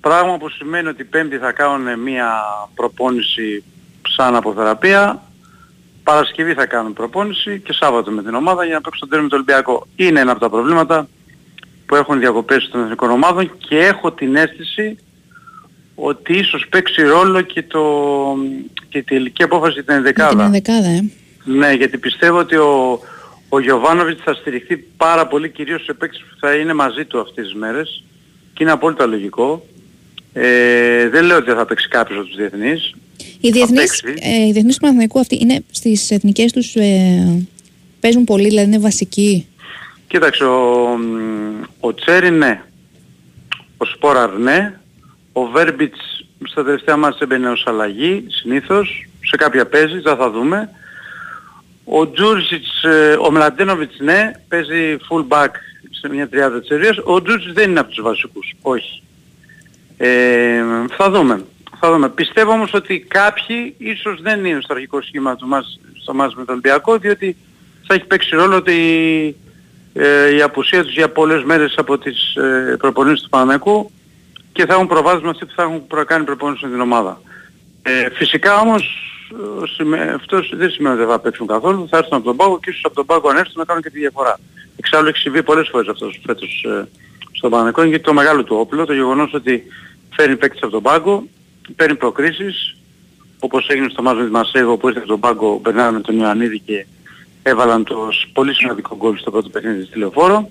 πράγμα που σημαίνει ότι Πέμπτη θα κάνουν μια προπόνηση σαν αποθεραπεία, Παρασκευή θα κάνουν προπόνηση και Σάββατο με την ομάδα για να παίξουν τον τέρμι με το Ολυμπιακό. Είναι ένα από τα προβλήματα που έχουν διακοπές των εθνικών ομάδων και έχω την αίσθηση ότι ίσως παίξει ρόλο και, το, και η τελική απόφαση για την Με την ενδεκάδα. ενδεκάδα, ε. Ναι, γιατί πιστεύω ότι ο, ο Γιωβάνοβιτς θα στηριχθεί πάρα πολύ κυρίως σε παίκτες που θα είναι μαζί του αυτές τις μέρες και είναι απόλυτα λογικό. Ε, δεν λέω ότι δεν θα παίξει κάποιος από τους διεθνείς. Οι διεθνείς, παίξει. ε, οι διεθνείς του Παναθηναϊκού αυτοί είναι στις εθνικές τους ε, παίζουν πολύ, δηλαδή είναι βασικοί. Κοίταξε, ο, μ, ο Τσέρι ναι, ο Σπόραρ ναι, ο Βέρμπιτς στα τελευταία μάτια έμπαινε ως αλλαγή συνήθως, σε κάποια παίζει, δεν θα δούμε. Ο Τζούρσιτς, ε, ο Μλαντένοβιτς ναι, παίζει full back σε μια τριάδα της Σερβίας. Ο Τζούρσιτς δεν είναι από τους βασικούς, όχι. Ε, θα δούμε. Θα δούμε. Πιστεύω όμως ότι κάποιοι ίσως δεν είναι στο αρχικό σχήμα του μας, στο μας με τον Ολυμπιακό, διότι θα έχει παίξει ρόλο ότι ε, η απουσία τους για πολλές μέρες από τις ε, προπονήσεις του Παναμαϊκού και θα έχουν προβάδισμα αυτοί που θα έχουν προκάνει προπονήσεις με την ομάδα. Ε, φυσικά όμως ε, σημε- αυτός δεν σημαίνει ότι δεν θα παίξουν καθόλου, θα έρθουν από τον πάγκο και ίσως από τον πάγκο αν έρθουν να κάνουν και τη διαφορά. Εξάλλου έχει συμβεί πολλές φορές αυτός φέτος ε, στον Παναμαϊκό γιατί το μεγάλο του όπλο, το γεγονός ότι φέρνει παίκτες από τον πάγκο, παίρνει προκρίσεις, όπως έγινε στο μάτς με τη Μασέγο που ήρθε από τον πάγκο ο Μπερνάρ με τον Ιωαννίδη και έβαλαν το σ- πολύ σημαντικό γκολ στο πρώτο παιχνίδι στη Λεωφόρο.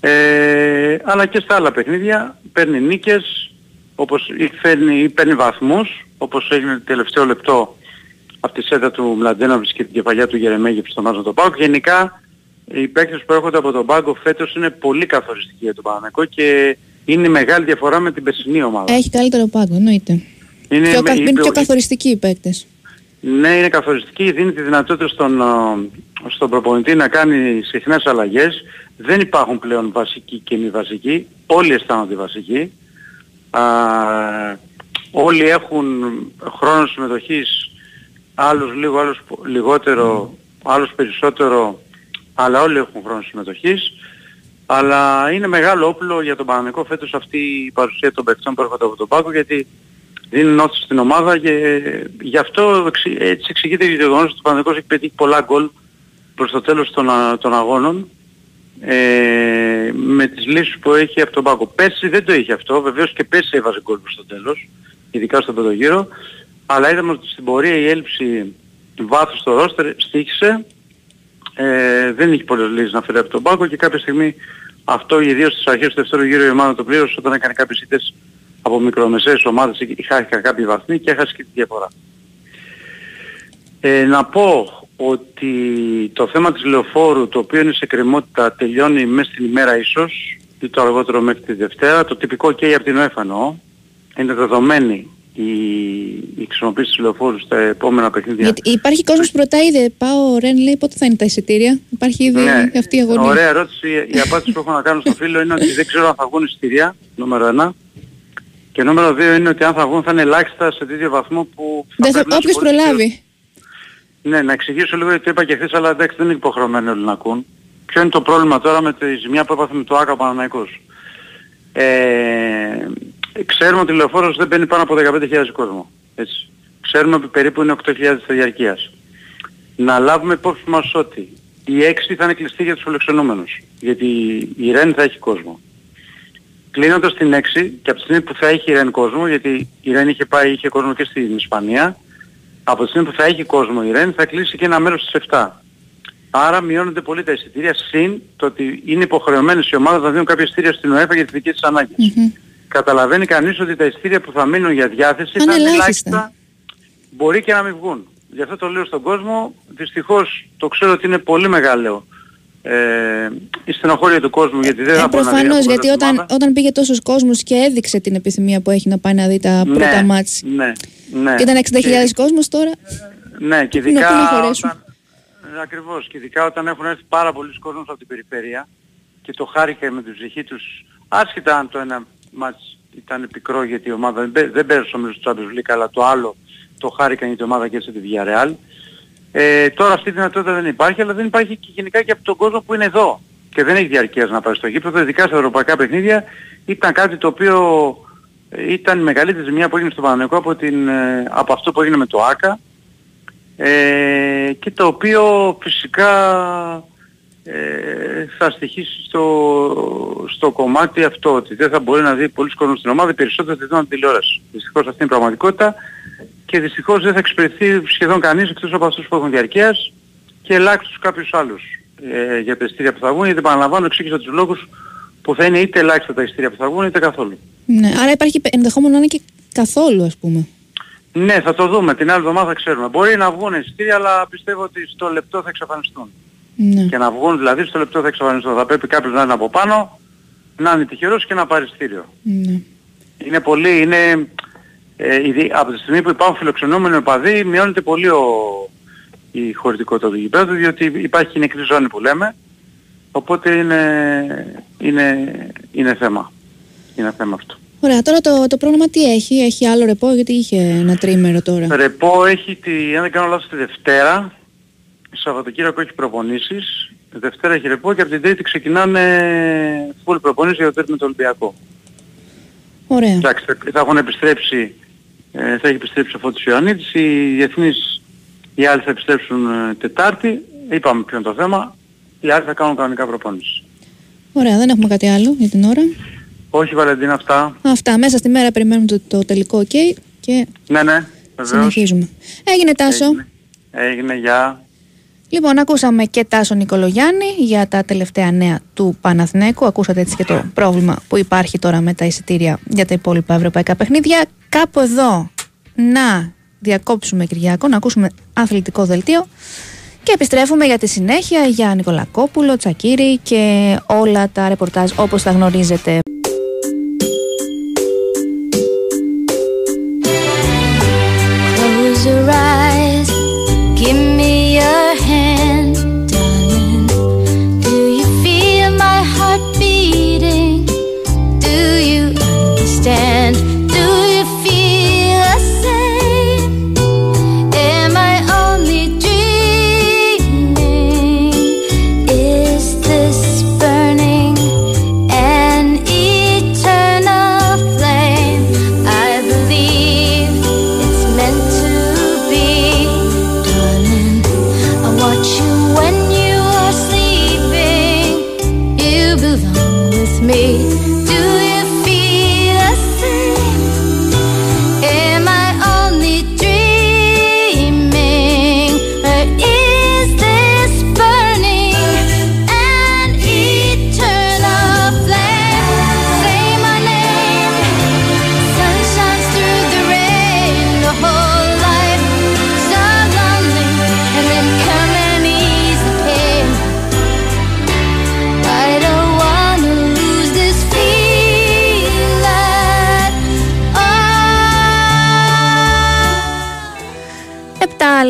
Ε, αλλά και στα άλλα παιχνίδια παίρνει νίκες, όπως ή φέρνει, ή παίρνει βαθμούς, όπως έγινε το τελευταίο λεπτό από τη σέτα του Μλαντένοβιτς και την κεφαλιά του Γερεμέγεφ στο μάτς με τον Πάγκο. Γενικά οι παίκτες που έρχονται από τον Πάγκο φέτος είναι πολύ καθοριστικοί για τον Παναμαϊκό και είναι μεγάλη διαφορά με την περσινή ομάδα. Έχει καλύτερο πάγκο, εννοείται. Είναι, πιο, κα- η- είναι πιο η- καθοριστικοί οι παίκτες. Ναι, είναι καθοριστική, δίνει τη δυνατότητα στον, α, στον προπονητή να κάνει συχνές αλλαγές. Δεν υπάρχουν πλέον βασικοί και μη βασικοί, όλοι αισθάνονται βασικοί. Α, όλοι έχουν χρόνος συμμετοχής, άλλους λίγο, άλλους πο- λιγότερο, άλλους περισσότερο, αλλά όλοι έχουν χρόνος συμμετοχής. Αλλά είναι μεγάλο όπλο για τον Παναγενικό φέτος αυτή η παρουσία των παιχτών που έρχονται από τον πάγκο γιατί δίνει νόθηση στην ομάδα και γι' αυτό εξ- έτσι εξηγείται το γεγονός ότι ο Παναγενικός έχει πετύχει πολλά γκολ προς το τέλος των, α- των αγώνων ε, με τις λύσεις που έχει από τον πάγκο. Πέρσι δεν το είχε αυτό, βεβαίως και πέρσι έβαζε γκολ προς το τέλος, ειδικά στον πρώτο γύρο, αλλά είδαμε ότι στην πορεία η έλλειψη βάθους στο ρόστερ στήχησε, ε, δεν είχε πολλές λύσεις να φέρει από τον πάγκο και κάποια στιγμή αυτό ιδίως στις αρχές του δεύτερου γύρου η ομάδα το πλήρωσε όταν έκανε κάποιες ήττες από μικρομεσαίες ομάδες ή χάθηκαν κάποιοι βαθμοί και έχασε και τη διαφορά. Ε, να πω ότι το θέμα της λεωφόρου, το οποίο είναι σε κρεμότητα, τελειώνει μέσα στην ημέρα ίσως, ή το αργότερο μέχρι τη Δευτέρα. Το τυπικό και από την ΟΕΦ εννοώ. Είναι δεδομένη η, η χρησιμοποίηση του λεωφόρου στα επόμενα παιχνίδια. Γιατί υπάρχει κόσμος που ρωτάει, δεν πάω, Ρεν λέει πότε θα είναι τα εισιτήρια; Υπάρχει ήδη Ναι. αυτή η αγωνία. Ωραία ερώτηση. Η απάντηση που έχω να κάνω στο φίλο είναι ότι δεν ξέρω αν θα βγουν εισιτήρια, νούμερο ένα. Και νούμερο δύο είναι ότι αν θα βγουν θα είναι ελάχιστα σε τέτοιο βαθμό που θα Δεν θα, πρέπει να όποιος σηκώσει προλάβει. Ναι, να εξηγήσω λίγο γιατί το είπα και χθες, αλλά εντάξει δεν είναι υποχρεωμένοι όλοι να ακούν. Ποιο είναι το πρόβλημα τώρα με τη ζημιά που έπαθε με το ΆΚΑ Παναναϊκός. Ε, ξέρουμε ότι ο λεωφόρος δεν μπαίνει πάνω από 15.000 κόσμο. Έτσι. Ξέρουμε ότι περίπου είναι 8.000 διαρκείας. Να λάβουμε υπόψη μας ότι η 6 θα είναι κλειστή για τους φιλοξενούμενους. Γιατί η ΡΕΝ θα έχει κόσμο. Κλείνοντας την 6 και από τη στιγμή που θα έχει η ΡΕΝ κόσμο, γιατί η ΡΕΝ είχε πάει, είχε κόσμο και στην Ισπανία, από τη στιγμή που θα έχει κόσμο η ΡΕΝ θα κλείσει και ένα μέρος στις 7. Άρα μειώνονται πολύ τα εισιτήρια, συν το ότι είναι υποχρεωμένες οι ομάδες να δίνουν κάποια εισιτήρια στην ΟΕΦΑ για τις δικές της ανάγκες. Καταλαβαίνει κανείς ότι τα εισιτήρια που θα μείνουν για διάθεση Θα είναι θα είναι ελάχιστα. ελάχιστα, μπορεί και να μην βγουν. Γι' αυτό το λέω στον κόσμο, δυστυχώς το ξέρω ότι είναι πολύ μεγάλο ε, η στενοχώρια του κόσμου γιατί δεν Ε, θα μπορεί να δει Προφανώς, από γιατί την όταν, ομάδα. όταν πήγε τόσος κόσμος και έδειξε την επιθυμία που έχει να πάει να δει τα πρώτα μάτς Ναι, ναι. και ήταν 60.000 Και- κόσμος τώρα. Ναι, και Πού να- ειδικά πού να χωρέσουν. όταν, ε, ακριβώς, και ειδικά όταν έχουν έρθει πάρα πολλοί κόσμος από την περιφέρεια και το χάρηκα με την ψυχή τους, άσχετα αν το ένα μάτς ήταν πικρό γιατί η ομάδα δεν, πέ- δεν πέρασε όμως στο Champions League, αλλά το άλλο το χάρηκαν γιατί η ομάδα κέρδισε τη Villarreal. Ε, τώρα αυτή η δυνατότητα δεν υπάρχει, αλλά δεν υπάρχει και γενικά και από τον κόσμο που είναι εδώ και δεν έχει διαρκείας να πάει στο γήπεδο, ειδικά στα ευρωπαϊκά παιχνίδια, ήταν κάτι το οποίο ε, ήταν η μεγαλύτερη ζημιά που έγινε στο Παναγενικό από, την, ε, από αυτό που έγινε με το ΆΚΑ ε, και το οποίο φυσικά ε, θα στοιχήσει στο, στο κομμάτι αυτό ότι δεν θα μπορεί να δει πολλοί κόσμος στην ομάδα, οι περισσότεροι θα δουν την τηλεόραση. Δυστυχώς αυτή είναι η πραγματικότητα και δυστυχώς δεν θα εξυπηρεθεί σχεδόν κανείς εκτός από αυτούς που έχουν διαρκείας και ελάχιστος κάποιους άλλους ε, για τα ειστήρια που θα βγουν γιατί επαναλαμβάνω εξήγησα τους λόγους που θα είναι είτε ελάχιστα τα ειστήρια που θα βγουν είτε καθόλου. Ναι, άρα υπάρχει ενδεχόμενο να είναι και καθόλου, ας πούμε. Ναι, θα το δούμε. Την άλλη εβδομάδα θα ξέρουμε. Μπορεί να βγουν εισιτήρια, αλλά πιστεύω ότι στο λεπτό θα εξαφανιστούν. Ναι. Και να βγουν δηλαδή στο λεπτό θα εξαφανιστούν. Θα πρέπει κάποιος να είναι από πάνω, να είναι τυχερός και να πάρει εισιτήριο. Ναι. Είναι πολύ, είναι... Ε, ήδη από τη στιγμή που υπάρχουν φιλοξενούμενοι οπαδοί, μειώνεται πολύ ο, η χωρητικότητα του γηπέδου, διότι υπάρχει η νεκρή ζώνη που λέμε. Οπότε είναι, είναι, είναι θέμα. Είναι θέμα αυτό. Ωραία, τώρα το, το πρόγραμμα τι έχει, έχει άλλο ρεπό, γιατί είχε ένα τρίμερο τώρα; Ρεπό έχει, τη, αν δεν κάνω λάθος, τη Δευτέρα. Σαββατοκύριακο έχει προπονήσεις. Δευτέρα έχει ρεπό και από την Τρίτη ξεκινάνε full προπονήσεις για το τέρμα με το Ολυμπιακό. Ωραία. Εντάξει, θα- θα έχουν επιστρέψει, ε, θα έχει επιστρέψει ο Φώτης Ιωαννίτης, οι διεθνείς, οι άλλοι θα επιστρέψουν ε, Τετάρτη, είπαμε ποιο είναι το θέμα, οι άλλοι θα κάνουν κανονικά προπόνηση. Ωραία, δεν έχουμε κάτι άλλο για την ώρα. Όχι Βαλεντίνα αυτά. Αυτά, μέσα στη μέρα περιμένουμε το, το τελικό OK και Ναι, ναι, βεβαίως. συνεχίζουμε. Έγινε Τάσο. Έγινε, για Λοιπόν, ακούσαμε και Τάσο Νικολογιάννη για τα τελευταία νέα του Παναθηναίκου. Ακούσατε έτσι και το πρόβλημα που υπάρχει τώρα με τα εισιτήρια για τα υπόλοιπα ευρωπαϊκά παιχνίδια. Κάπου εδώ να διακόψουμε Κυριάκο, να ακούσουμε αθλητικό δελτίο και επιστρέφουμε για τη συνέχεια για Νικολακόπουλο, Τσακύρη και όλα τα ρεπορτάζ όπως τα γνωρίζετε. to right.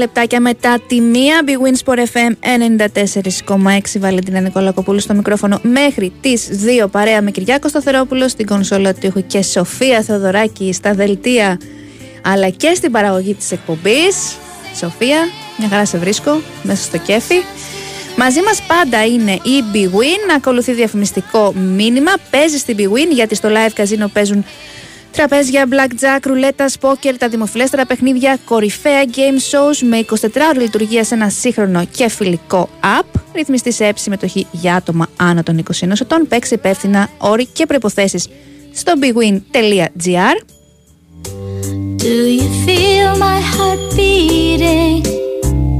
Λεπτάκια μετά τη μία. Big Wins Sport FM 94,6 Βαλεντίνα Νικολακοπούλου στο μικρόφωνο. Μέχρι τις 2 παρέα με Κυριάκο Σταθερόπουλο στην κονσόλα του ήχου και Σοφία Θεοδωράκη στα δελτία αλλά και στην παραγωγή της εκπομπής. Σοφία, μια χαρά σε βρίσκω μέσα στο κέφι. Μαζί μας πάντα είναι η Big Win, ακολουθεί διαφημιστικό μήνυμα, παίζει στην Big Win γιατί στο live καζίνο παίζουν Τραπέζια, blackjack, ρουλέτας, πόκερ, τα δημοφιλέστερα παιχνίδια, κορυφαία game shows με 24 ώρες λειτουργία σε ένα σύγχρονο και φιλικό app. Ρυθμιστή σε έψη συμμετοχή για άτομα άνω των 21 ετών. Παίξει υπεύθυνα όροι και προποθέσει στο bigwin.gr. Do you feel my heart beating?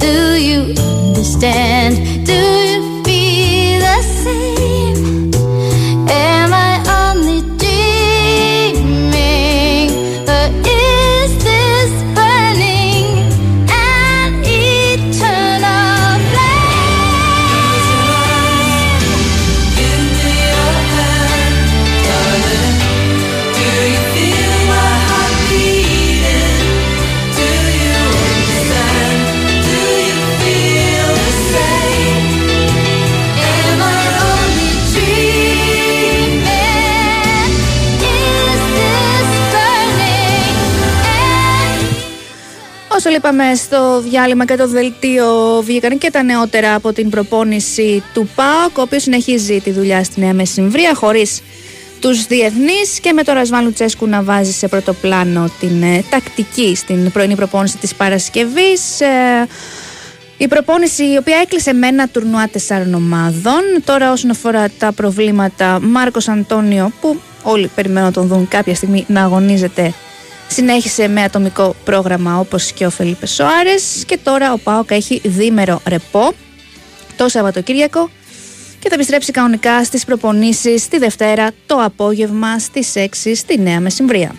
Do you understand? Do you feel the same? Είπαμε στο διάλειμμα και το δελτίο βγήκαν και τα νεότερα από την προπόνηση του ΠΑΟΚ, ο οποίος συνεχίζει τη δουλειά στη Νέα Μεσημβρία χωρίς τους διεθνείς και με το Ρασβάν Λουτσέσκου να βάζει σε πρώτο πλάνο την ε, τακτική στην πρωινή προπόνηση της Παρασκευής. Ε, η προπόνηση η οποία έκλεισε με ένα τουρνουά τεσσάρων ομάδων. Τώρα όσον αφορά τα προβλήματα Μάρκος Αντώνιο που όλοι περιμένουν να τον δουν κάποια στιγμή να αγωνίζεται συνέχισε με ατομικό πρόγραμμα όπως και ο Φελίπε Σοάρες και τώρα ο ΠΑΟΚ έχει δίμερο ρεπό το Σαββατοκύριακο και θα επιστρέψει κανονικά στις προπονήσεις τη Δευτέρα το απόγευμα στις 6 στη Νέα Μεσημβρία.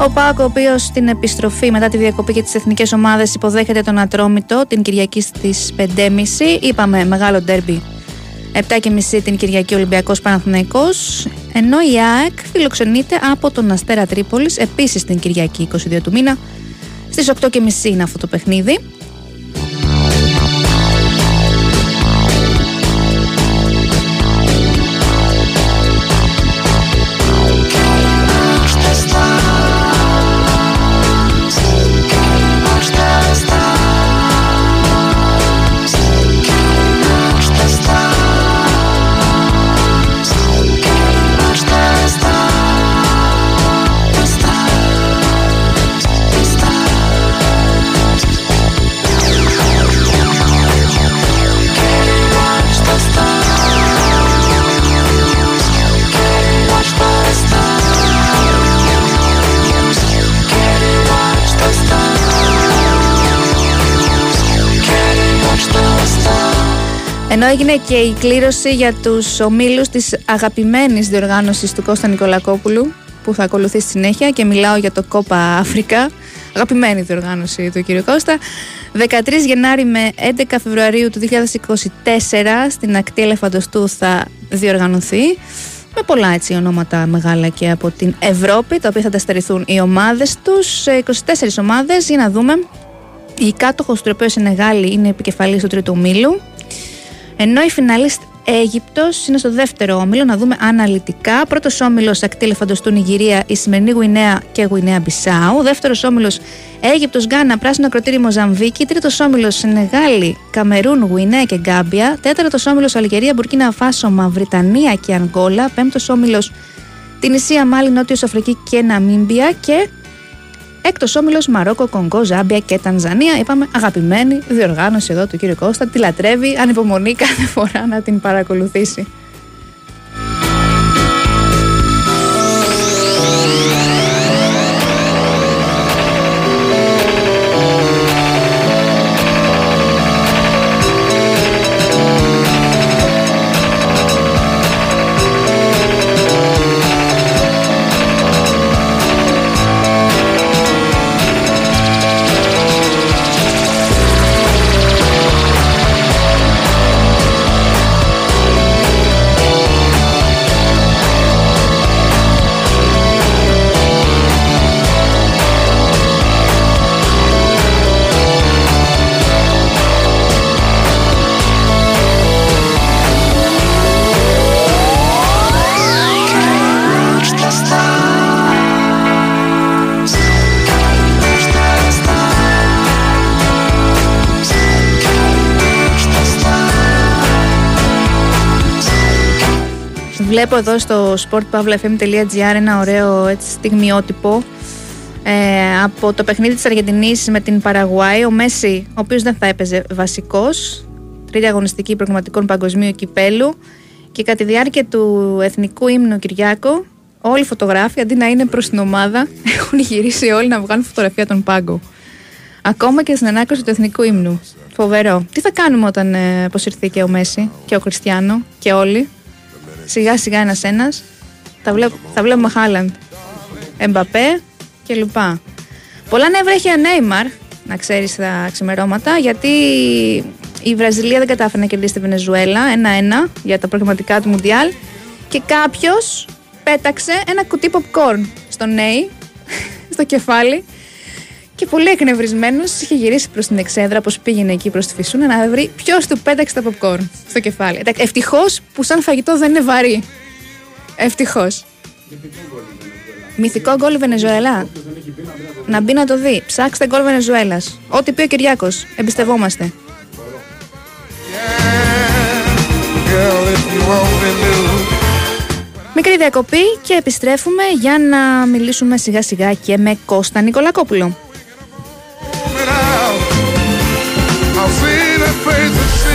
Ο Πάκο, ο οποίος στην επιστροφή μετά τη διακοπή και τις εθνικές ομάδες υποδέχεται τον Ατρόμητο την Κυριακή στις 5.30. Είπαμε μεγάλο ντέρμπι 7.30 την Κυριακή Ολυμπιακός Παναθηναϊκός ενώ η ΑΕΚ φιλοξενείται από τον Αστέρα Τρίπολης επίσης την Κυριακή 22 του μήνα στις 8.30 είναι αυτό το παιχνίδι. Ενώ έγινε και η κλήρωση για τους ομίλους της αγαπημένης διοργάνωσης του Κώστα Νικολακόπουλου που θα ακολουθεί στη συνέχεια και μιλάω για το Κόπα Αφρικά, αγαπημένη διοργάνωση του κ. Κώστα. 13 Γενάρη με 11 Φεβρουαρίου του 2024 στην ακτή Ελεφαντοστού θα διοργανωθεί με πολλά έτσι ονόματα μεγάλα και από την Ευρώπη τα οποία θα τα στερηθούν οι ομάδες τους 24 ομάδες για να δούμε η κάτοχος του οποίου Σενεγάλη είναι επικεφαλής του τρίτου ομίλου ενώ η φιναλίστ Αίγυπτος είναι στο δεύτερο όμιλο, να δούμε αναλυτικά. Πρώτος όμιλος ακτή Ελεφαντοστού Νιγηρία, η σημερινή Γουινέα και Γουινέα Μπισάου. Δεύτερος όμιλος Αίγυπτος Γκάνα, Πράσινο Ακροτήρι Μοζαμβίκη. Τρίτος όμιλος Σενεγάλη, Καμερούν, Γουινέα και Γκάμπια. Τέταρτος όμιλος Αλγερία, Μπουρκίνα Φάσο, Μαυριτανία και Ανγκόλα. Πέμπτος όμιλος την Ισία Μάλι, Νότιος Αφρική και Ναμίμπια. Και Έκτος όμιλος Μαρόκο, Κονγκό, Ζάμπια και Τανζανία. Είπαμε αγαπημένη διοργάνωση εδώ του κύριου Κώστα. Τη λατρεύει, ανυπομονεί κάθε φορά να την παρακολουθήσει. Βλέπω εδώ στο sportpavlafm.gr ένα ωραίο έτσι, στιγμιότυπο ε, από το παιχνίδι της Αργεντινής με την Παραγουάη. Ο Μέση, ο οποίος δεν θα έπαιζε βασικός, τρίτη αγωνιστική προγραμματικών παγκοσμίου κυπέλου και κατά τη διάρκεια του εθνικού ύμνου Κυριάκο όλοι οι φωτογράφοι αντί να είναι προς την ομάδα έχουν γυρίσει όλοι να βγάλουν φωτογραφία τον πάγκο. Ακόμα και στην ανάκριση του εθνικού ύμνου. Φοβερό. Τι θα κάνουμε όταν ε, αποσυρθεί και ο Μέση και ο Κριστιανό και όλοι; Σιγά σιγά ένας ένας. Θα, βλέπ, θα βλέπουμε Χάλαντ, Εμπαπέ και λοιπά. Πολλά νεύρα έχει ο Νέιμαρ, να ξέρεις τα ξημερώματα, γιατί η Βραζιλία δεν κατάφερε να κερδίσει τη Βενεζουέλα 1-1 για τα προγραμματικά του Μουντιάλ και κάποιος πέταξε ένα κουτί popcorn στον Νέι, στο κεφάλι και πολύ εκνευρισμένος είχε γυρίσει προς την εξέδρα, όπω πήγαινε εκεί προς τη φυσούνα, να βρει ποιος του πέταξε τα popcorn στο κεφάλι. Ευτυχώς που σαν φαγητό δεν είναι βαρύ. Ευτυχώς. Μυθικό γκολ Βενεζουέλα. Να μπει να το δει. Ψάξτε γκολ Βενεζουέλας. Ό,τι πει ο Κυριάκος. Εμπιστευόμαστε. Μικρή διακοπή και επιστρέφουμε για να μιλήσουμε σιγά σιγά και με Κώστα Νικολακόπουλο. face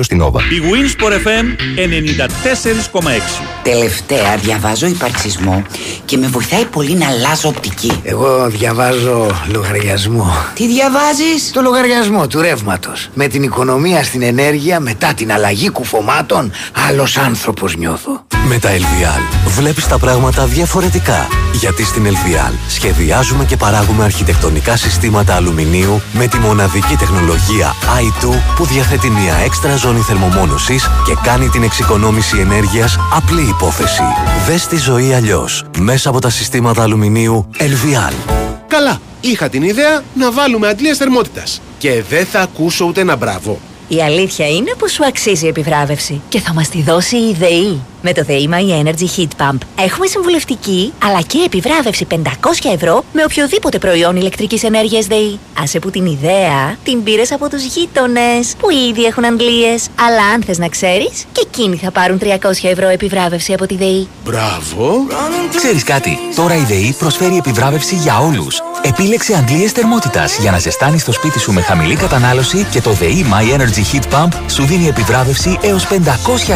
στην Nova. Η Winsport FM 94,6. Τελευταία διαβάζω υπαρξισμό και με βοηθάει πολύ να αλλάζω οπτική. Εγώ διαβάζω λογαριασμό. Τι διαβάζεις; Το λογαριασμό του ρεύματος. Με την οικονομία στην ενέργεια μετά την αλλαγή κουφωμάτων, άλλος άνθρωπος νιώθω. Με τα LVL βλέπεις τα πράγματα διαφορετικά. Γιατί στην LVL σχεδιάζουμε και παράγουμε αρχιτεκτονικά συστήματα αλουμινίου με τη μοναδική τεχνολογία i2 που διαθέτει μια έξτρα ζώνη θερμομόνωσης και κάνει την εξοικονόμηση ενέργειας απλή υπόθεση. Δες τη ζωή αλλιώς μέσα από τα συστήματα αλουμινίου LVL. Καλά, είχα την ιδέα να βάλουμε αντλίες θερμότητας. Και δεν θα ακούσω ούτε ένα μπράβο. Η αλήθεια είναι πως σου αξίζει η επιβράβευση και θα μας τη δώσει η ΔΕΗ. Με το ΔΕΗ My Energy Heat Pump έχουμε συμβουλευτική αλλά και επιβράβευση 500 ευρώ με οποιοδήποτε προϊόν ηλεκτρικής ενέργειας ΔΕΗ. Άσε που την ιδέα την πήρες από τους γείτονες που ήδη έχουν αντλίες. Αλλά αν θες να ξέρεις και εκείνοι θα πάρουν 300 ευρώ επιβράβευση από τη ΔΕΗ. Μπράβο! Ξέρεις κάτι, τώρα η ΔΕΗ προσφέρει επιβράβευση για όλους. Επίλεξε αντλίες θερμότητας για να ζεστάνεις το σπίτι σου με χαμηλή κατανάλωση και το ΔΕΗ My Energy Heat Pump σου δίνει επιβράβευση έως 500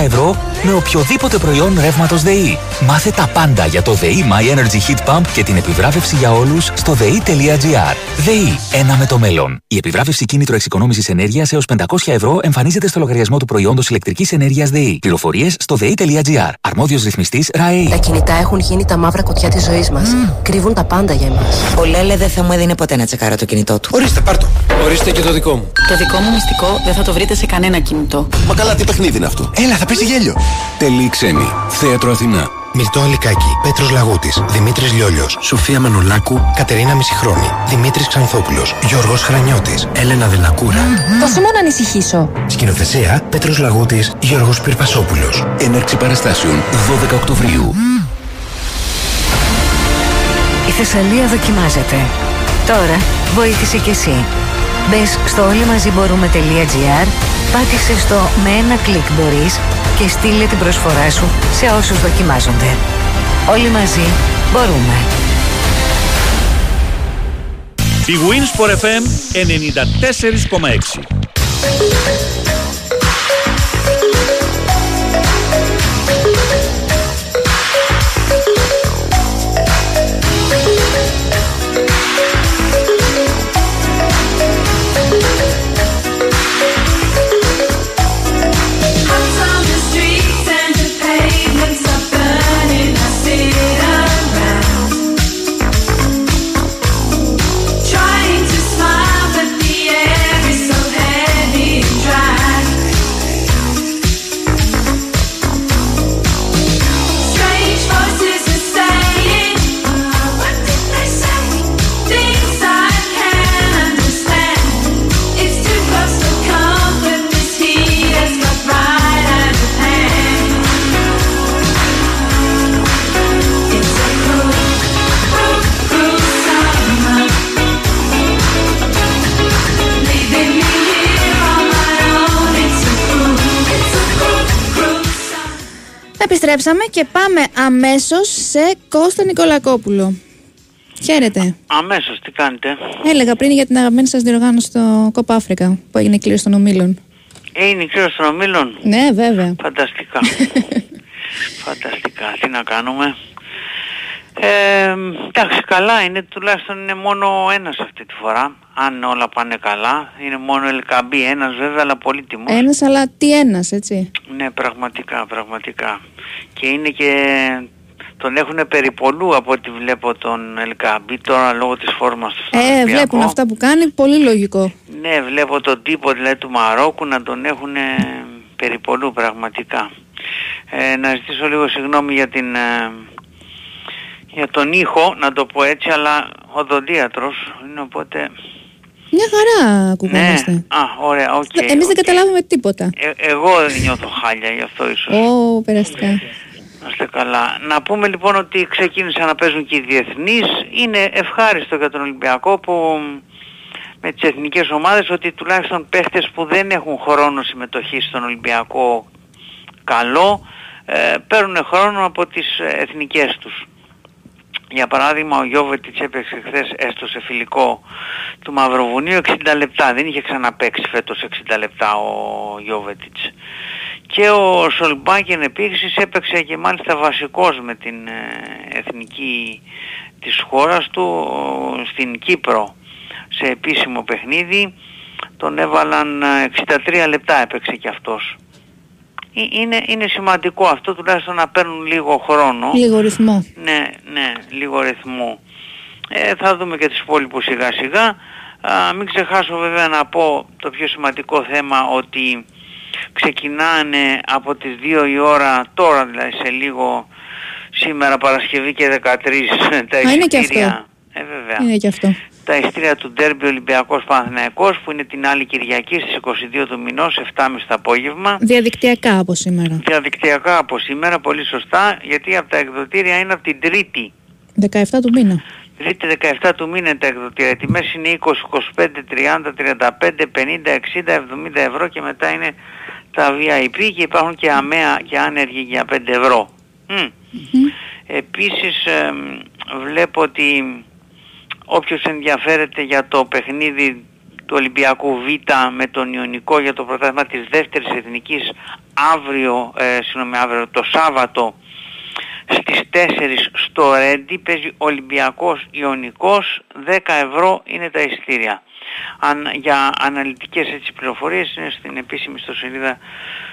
ευρώ με οποιοδήποτε προϊόν ρεύματος ΔΕΗ. Μάθε τα πάντα για το ΔΕΗ My Energy Heat Pump και την επιβράβευση για όλους στο ΔΕΗ.gr. ΔΕΗ, ένα με το μέλλον. Η επιβράβευση κίνητρο εξοικονόμησης ενέργειας έως 500 ευρώ εμφανίζεται στο λογαριασμό του προϊόντος ηλεκτρικής ενέργειας ΔΕΗ. Πληροφορίες στο ΔΕΗ.gr. Αρμόδιος ρυθμιστής ΡΑΕΗ. Τα κινητά έχουν γίνει τα μαύρα κουτιά της ζωής μας. Κρύβουν τα πάντα για εμάς. Ο Λέλε δεν θα μου έδινε ποτέ να τσεκάρω το κινητό του. Ορίστε, πάρτο. Ορίστε και το δικό μου. Το δικό μου μυστικό δεν θα το βρείτε σε κανένα κινητό. Μα καλά, τι παιχνίδι είναι αυτό; Έλα, θα πέσει γέλιο. Τελή ξένη. Θέατρο Αθηνά. Μυρτό Αλικάκη, Πέτρος Λαγούτης, Δημήτρης Λιόλιος, Σοφία Μανολάκου. Κατερίνα Μισηχρόνη, Δημήτρης Ξανθόπουλος, Γιώργος Χρανιώτης, Έλενα Δελακούρα. Τόσο μόνο ανησυχήσω. Σκηνοθεσία Πέτρος Λαγούτης, Γιώργος Πυρπασόπουλος. Έναρξη παραστάσεων 12 Οκτωβρίου. Η Θεσσαλία δοκιμάζεται. Τώρα βοήθησε κι εσύ. Μπες στο όλοι μαζί μπορούμε.gr, πάτησε στο με ένα κλικ μπορείς και στείλε την προσφορά σου σε όσους δοκιμάζονται. Όλοι μαζί μπορούμε. Η Winsport FM 94,6. Επιστρέψαμε και πάμε αμέσως σε Κώστα Νικολακόπουλο. Χαίρετε. Αμέσως, τι κάνετε; Έλεγα πριν για την αγαπημένη σας διοργάνωση στο Κόπα Αφρικα που έγινε κλήρωση των ομίλων. Ε, είναι η κλήρωση των ομίλων; Ναι, βέβαια. Φανταστικά. Φανταστικά. Τι να κάνουμε; Ε, εντάξει, καλά είναι. Τουλάχιστον είναι μόνο ένας αυτή τη φορά. Αν όλα πάνε καλά. Είναι μόνο Ελκαμπή. Ένας βέβαια, αλλά πολύτιμος. Ένας, αλλά τι ένας, έτσι. Ναι, πραγματικά, πραγματικά. Και είναι και... Τον έχουν περιπολού από ό,τι βλέπω τον Ελκαμπή τώρα λόγω της φόρμας του. στον Ε, Ολυμπιακό. βλέπουν αυτά που κάνει, πολύ λογικό. Ναι, βλέπω τον τύπο δηλαδή του Μαρόκου να τον έχουν περιπολού πραγματικά. Ε, να ζητήσω λίγο συγγνώμη για την... ε, για τον ήχο, να το πω έτσι, αλλά οδοντίατρος είναι οπότε... Μια χαρά ακουγόμαστε. Ναι, α, ωραία, οκ. Εμείς δεν καταλάβουμε τίποτα. Ε, εγώ δεν νιώθω χάλια, γι' αυτό ίσως. Ω, περαστικά. Να είστε καλά. Να πούμε λοιπόν ότι ξεκίνησαν να παίζουν και οι διεθνείς. Είναι ευχάριστο για τον Ολυμπιακό που με τις εθνικές ομάδες ότι τουλάχιστον παίχτες που δεν έχουν χρόνο συμμετοχής στον Ολυμπιακό καλό ε, παίρνουν χρόνο από τις ε, εθνικές τους. Για παράδειγμα ο Γιώβετιτς έπαιξε χθες έστω σε φιλικό του Μαυροβουνίου 60 λεπτά. Δεν είχε ξαναπαίξει φέτος 60 λεπτά ο Γιώβετιτς. Και ο Σολμπάκεν επίσης έπαιξε και μάλιστα βασικός με την ε, εθνική της χώρας του ο, στην Κύπρο σε επίσημο παιχνίδι. Τον έβαλαν ε, 63 λεπτά έπαιξε και αυτός. Ε, Είναι, είναι σημαντικό αυτό τουλάχιστον να παίρνουν λίγο χρόνο. Λίγο ρυθμό. Ναι, ναι, λίγο ρυθμό. Ε, θα δούμε και τους υπόλοιπους σιγά σιγά. Α, μην ξεχάσω βέβαια να πω το πιο σημαντικό θέμα ότι ξεκινάνε από τις 2 η ώρα τώρα δηλαδή σε λίγο σήμερα Παρασκευή και 13 τα Α, είναι και αυτό. εισιτήρια. Ε, βέβαια. Είναι και αυτό. Τα εισιτήρια του Ντέρμπι Ολυμπιακός Παναθηναϊκός που είναι την άλλη Κυριακή στις 22 του μηνός 7.30 το απόγευμα. Διαδικτυακά από σήμερα. Διαδικτυακά από σήμερα, πολύ σωστά, γιατί από τα εκδοτήρια είναι από την Τρίτη. 17 του μήνα. Τρίτη 17 του μήνα είναι τα εκδοτήρια. Οι τιμές είναι 20, 25, 30, 35, 50, 60, 70 ευρώ και μετά είναι τα VIP και υπάρχουν και αμαία και άνεργοι για 5 ευρώ. Μμ. Επίσης εμ, βλέπω ότι όποιος ενδιαφέρεται για το παιχνίδι του Ολυμπιακού Β με τον Ιωνικό για το πρωτάθλημα της δεύτερης εθνικής αύριο, ε, συγγνώμη, αύριο το Σάββατο στις 4 στο Ρέντι παίζει Ολυμπιακός Ιωνικός 10 ευρώ είναι τα εισιτήρια. Αν, για αναλυτικές έτσι πληροφορίες είναι στην επίσημη ιστοσελίδα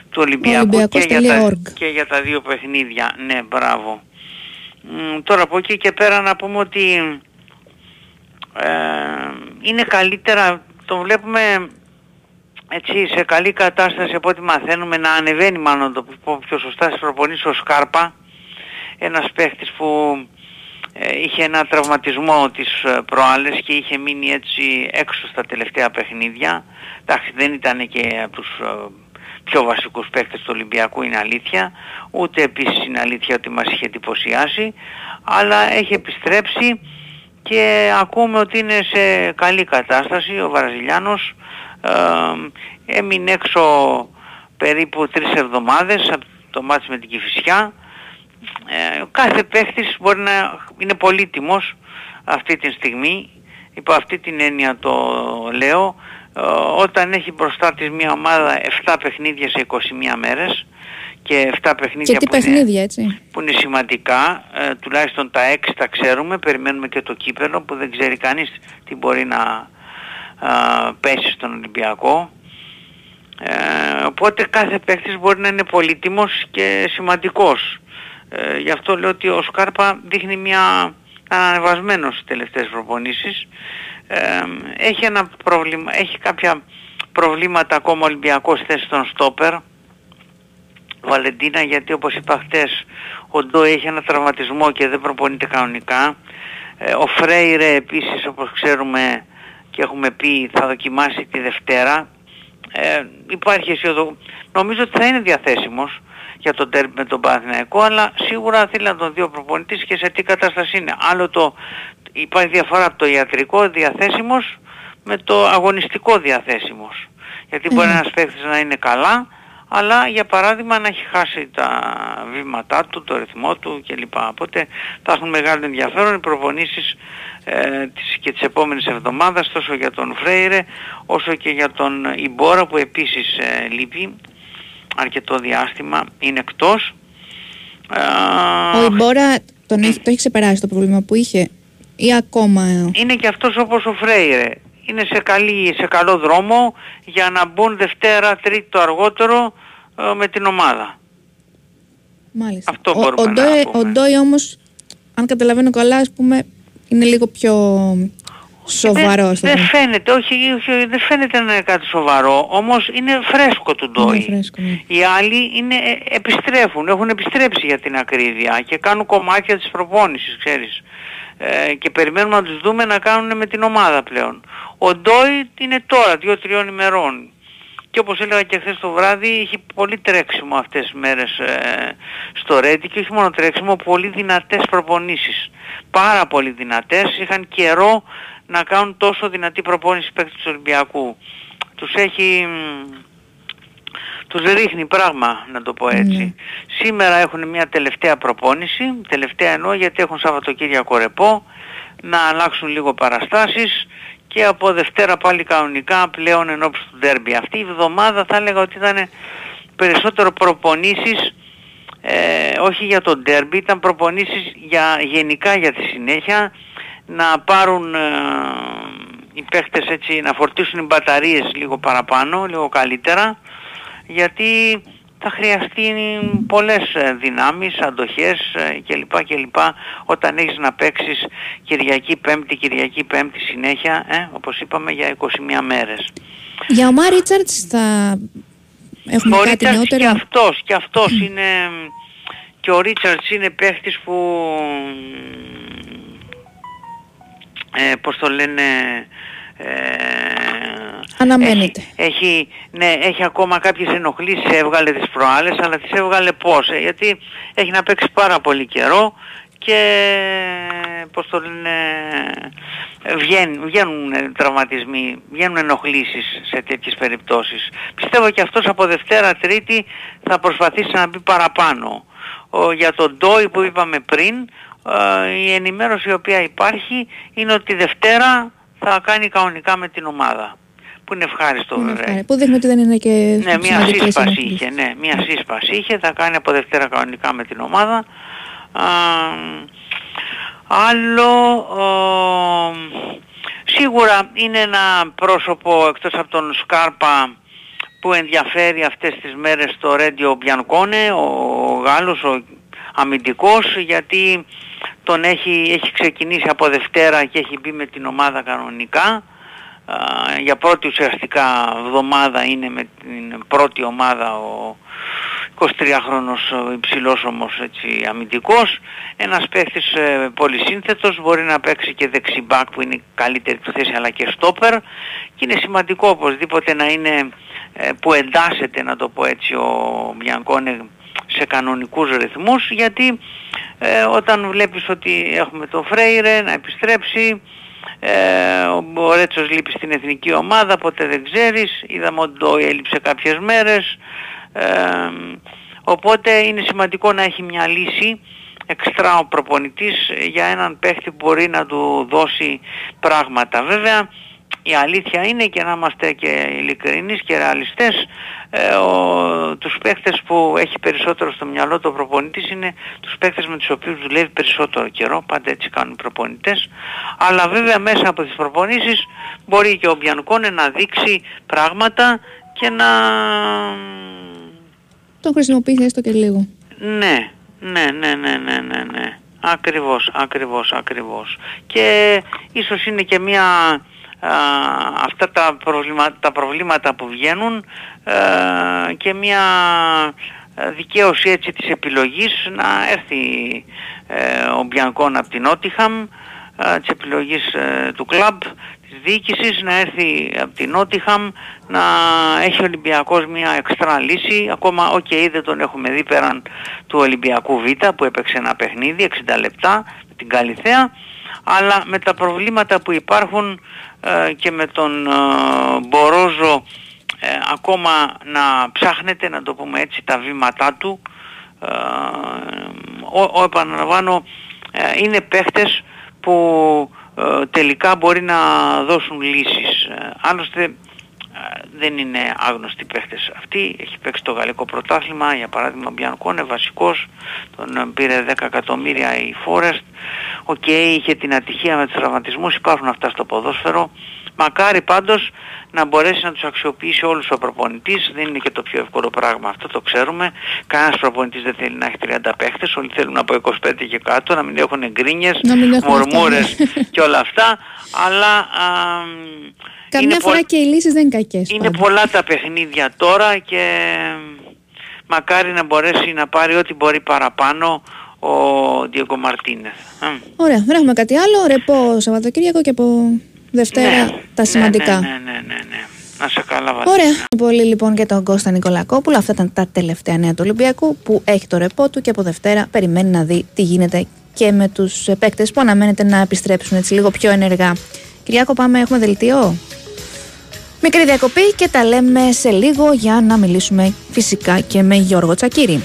του Ολυμπιακού και για, τα, Ολυμπιακός.org. και για τα δύο παιχνίδια. Ναι, μπράβο. Μ, τώρα από εκεί και πέρα να πούμε ότι ε, είναι καλύτερα, το βλέπουμε έτσι σε καλή κατάσταση από ό,τι μαθαίνουμε να ανεβαίνει μάλλον το πω πιο σωστά στις προπονήσεις ο Σκάρπα. Ένας παίχτης που ε, είχε ένα τραυματισμό τις ε, προάλλες και είχε μείνει έτσι έξω στα τελευταία παιχνίδια. Εντάξει δεν ήταν και από τους ε, πιο βασικούς παίκτες του Ολυμπιακού είναι αλήθεια. Ούτε επίσης είναι αλήθεια ότι μας είχε εντυπωσιάσει αλλά έχει επιστρέψει και ακούμε ότι είναι σε καλή κατάσταση ο Βραζιλιάνος. Ε, έμεινε έξω περίπου τρεις εβδομάδες από το μάτς με την Κηφισιά ε, κάθε παίχτης μπορεί να είναι πολύτιμος αυτή τη στιγμή. Υπό αυτή την έννοια το λέω. Ε, όταν έχει μπροστά της μια ομάδα 7 παιχνίδια σε 21 μέρες και 7 παιχνίδια Και τι που, είναι, παιχνίδια, έτσι. που είναι σημαντικά ε, τουλάχιστον τα 6 τα ξέρουμε περιμένουμε και το κύπελο που δεν ξέρει κανείς τι μπορεί να α, πέσει στον Ολυμπιακό ε, οπότε κάθε παίκτης μπορεί να είναι πολύτιμος και σημαντικός ε, γι' αυτό λέω ότι ο Σκάρπα δείχνει μια ανανεβασμένος στις τελευταίες προπονήσεις. Ε, έχει ένα πρόβλημα, έχει κάποια προβλήματα ακόμα ο Ολυμπιακός θέσης των στόπερ. Βαλεντίνα γιατί όπως είπα χτες ο Ντό έχει ένα τραυματισμό και δεν προπονείται κανονικά. Ε, ο Φρέιρε επίσης όπως ξέρουμε και έχουμε πει θα δοκιμάσει τη Δευτέρα. Ε, υπάρχει αισιοδο... Νομίζω ότι θα είναι διαθέσιμος για τον τέρμι με τον Παναθηναϊκό, αλλά σίγουρα θέλει να τον δει ο προπονητής και σε τι κατάσταση είναι. Άλλο το, υπάρχει διαφορά από το ιατρικό διαθέσιμος με το αγωνιστικό διαθέσιμος. Γιατί μπορεί ένας παίκτης να είναι καλά, αλλά για παράδειγμα να έχει χάσει τα βήματά του, το ρυθμό του κλπ. Οπότε θα έχουν μεγάλο ενδιαφέρον οι προπονήσεις ε, της, και της επόμενης εβδομάδας τόσο για τον Φρέιρε όσο και για τον Ιμπόρα που επίσης ε, λείπει αρκετό διάστημα, είναι εκτός. Ε, Ο Ιμπόρα τον έχει, το έχει ξεπεράσει το πρόβλημα που είχε ή ακόμα; είναι και αυτός όπως ο Φρέιρε. Είναι σε, καλή, σε καλό δρόμο για να μπουν Δευτέρα, Τρίτη το αργότερο ε, με την ομάδα. Μάλιστα. Αυτό ο, μπορούμε ο, να Ντόι, πούμε. ο Ντόι όμως, αν καταλαβαίνω καλά, ας πούμε, είναι λίγο πιο σοβαρό. Δεν, δεν φαίνεται, όχι, όχι, δεν φαίνεται να είναι κάτι σοβαρό, όμως είναι φρέσκο του Ντόι. φρέσκο, ναι. Οι άλλοι είναι, ε, επιστρέφουν, έχουν επιστρέψει για την ακρίβεια και κάνουν κομμάτια της προπόνησης, ξέρεις. Ε, και περιμένουμε να τους δούμε να κάνουν με την ομάδα πλέον. Ο Ντόι είναι τώρα, δύο-τριών ημερών. Και όπως έλεγα και χθες το βράδυ, είχε πολύ τρέξιμο αυτές τις μέρες ε, στο Ρέντι και όχι μόνο τρέξιμο, πολύ δυνατές προπονήσεις. Πάρα πολύ δυνατές, είχαν καιρό να κάνουν τόσο δυνατή προπόνηση παίκτες του Ολυμπιακού. Τους έχει... μ, τους ρίχνει πράγμα, να το πω έτσι. Σήμερα έχουν μια τελευταία προπόνηση, τελευταία εννοώ γιατί έχουν Σαββατοκύριακο ρεπό, να αλλάξουν λίγο παραστάσεις και από Δευτέρα πάλι κανονικά πλέον ενώπιση του ντέρμπι. Αυτή η εβδομάδα θα έλεγα ότι ήταν περισσότερο προπονήσεις ε, όχι για τον ντέρμπι, ήταν προπονήσεις για, γενικά για τη συνέχεια να πάρουν ε, οι παίχτες έτσι, να φορτίσουν οι μπαταρίες λίγο παραπάνω, λίγο καλύτερα γιατί θα χρειαστεί πολλές ε, δυνάμεις, αντοχές ε, κλπ. κλπ. όταν έχεις να παίξεις Κυριακή Πέμπτη, Κυριακή Πέμπτη συνέχεια, ε, όπως είπαμε για 21 μέρες. Για ο Μάρ Ρίτσαρτς θα έχουμε Ο κάτι Ρίτσαρτς νεότερο; και αυτός, και αυτός είναι, και ο Ρίτσαρτς είναι παίχτης που, ε, πώς το λένε, ε, Αναμένεται. έχει, ναι, έχει ακόμα κάποιες ενοχλήσεις, έβγαλε τις προάλλες, αλλά τις έβγαλε πώς, ε, γιατί έχει να παίξει πάρα πολύ καιρό και πώς το λένε, ε, βγαίνουν, βγαίνουν ε, τραυματισμοί, βγαίνουν ενοχλήσεις σε τέτοιες περιπτώσεις. Πιστεύω και αυτός από Δευτέρα Τρίτη θα προσπαθήσει να μπει παραπάνω. Ο, για τον Ντόι που είπαμε πριν, ε, η ενημέρωση η οποία υπάρχει είναι ότι Δευτέρα θα κάνει κανονικά με την ομάδα. Που είναι ευχάριστο Είναι βέβαια. ευχάριστο. Που δείχνει ότι δεν είναι και Ναι, μια σημαντικές σύσπαση ενοχλήσεις. είχε, ναι, μια σύσπαση είχε, θα κάνει από Δευτέρα κανονικά με την ομάδα. Α, άλλο, ο, σίγουρα είναι ένα πρόσωπο εκτός από τον Σκάρπα που ενδιαφέρει αυτές τις μέρες το Ρέντιο Μπιανκόνε, ο Γάλλος, ο αμυντικός, γιατί τον έχει, έχει ξεκινήσει από Δευτέρα και έχει μπει με την ομάδα κανονικά. Α, για πρώτη ουσιαστικά εβδομάδα είναι με την πρώτη ομάδα ο 23χρονος υψηλός όμως έτσι αμυντικός ένας παίχτης ε, πολυσύνθετος μπορεί να παίξει και δεξιμπάκ που είναι η καλύτερη του θέση αλλά και στόπερ και είναι σημαντικό οπωσδήποτε να είναι ε, που εντάσσεται να το πω έτσι ο Μπιανκόνε σε κανονικούς ρυθμούς γιατί ε, όταν βλέπεις ότι έχουμε τον Φρέιρε να επιστρέψει ε, ο- ο Ρέτσος λείπει στην εθνική ομάδα, ποτέ δεν ξέρεις. Είδαμε ότι το έλειψε κάποιες μέρες. Ε, οπότε είναι σημαντικό να έχει μια λύση εξτρά ο προπονητής για έναν παίχτη που μπορεί να του δώσει πράγματα. Βέβαια η αλήθεια είναι και να είμαστε και ειλικρινείς και ρεαλιστές ε, ο, τους παίχτες που έχει περισσότερο στο μυαλό του ο προπονητής είναι τους παίχτες με τους οποίους δουλεύει περισσότερο καιρό, πάντα έτσι κάνουν οι προπονητές αλλά βέβαια μέσα από τις προπονήσεις μπορεί και ο Μπιανκόνε να δείξει πράγματα και να Τον χρησιμοποιήσει έστω και λίγο. ναι, ναι, ναι, ναι, ναι, ναι, ναι. Ακριβώς, ακριβώς, ακριβώς. Και ίσως είναι και μια α, αυτά τα, προβλημα, τα προβλήματα που βγαίνουν ε, και μια ε, δικαίωση έτσι της επιλογής να έρθει ε, ο Μπιανκόν από την Νότιγχαμ ε, της επιλογής ε, του κλαμπ της διοίκησης να έρθει από την Νότιγχαμ να έχει ο Ολυμπιακός μια έξτρα λύση. Ακόμα οκ δεν τον έχουμε δει πέραν του Ολυμπιακού Β που έπαιξε ένα παιχνίδι 60 λεπτά με την Καλλιθέα αλλά με τα προβλήματα που υπάρχουν ε, και με τον ε, Μπορόζο ε, ακόμα να ψάχνεται, να το πούμε έτσι, τα βήματά του. Ε, ο, ο, επαναλαμβάνω, ε, είναι παίχτες που ε, τελικά μπορεί να δώσουν λύσεις. Ε, άλλωστε ε, δεν είναι άγνωστοι παίχτες αυτοί. Έχει παίξει το γαλλικό πρωτάθλημα, για παράδειγμα ο Μπιανκόν βασικός, τον ε, πήρε 10 εκατομμύρια η Φόρεστ. Οκ, είχε την ατυχία με τους τραυματισμούς, υπάρχουν αυτά στο ποδόσφαιρο. Μακάρι πάντως να μπορέσει να τους αξιοποιήσει όλους ο προπονητής. Δεν είναι και το πιο εύκολο πράγμα αυτό, το ξέρουμε. Κανένας προπονητής δεν θέλει να έχει 30 παίχτες, όλοι θέλουν από 25 και κάτω, να μην έχουν γκρίνιες, Να μην έχουν μορμούρες και όλα αυτά. Αλλά α, Καμιά είναι φορά πο- και οι λύσεις δεν είναι κακές. είναι πολλά τα παιχνίδια τώρα και μακάρι να μπορέσει να πάρει ό,τι μπορεί παραπάνω ο Διέγκο Μαρτίνεθ. Μμ. Ωραία, δεν έχουμε κάτι άλλο. Ρεπό Σαββατοκύριακο και από Δευτέρα Ναι, τα σημαντικά. Ναι, ναι, ναι, ναι, ναι. Να σε καλά Βαλέντα. Ωραία. Πολύ λοιπόν και τον Κώστα Νικολακόπουλο. Αυτά ήταν τα τελευταία νέα του Ολυμπιακού που έχει το ρεπό του και από Δευτέρα περιμένει να δει τι γίνεται και με τους παίκτε που αναμένεται να επιστρέψουν έτσι λίγο πιο ενεργά. Κυριάκο, πάμε, έχουμε δελτίο; Μικρή διακοπή και τα λέμε σε λίγο για να μιλήσουμε φυσικά και με Γιώργο Τσακύρη.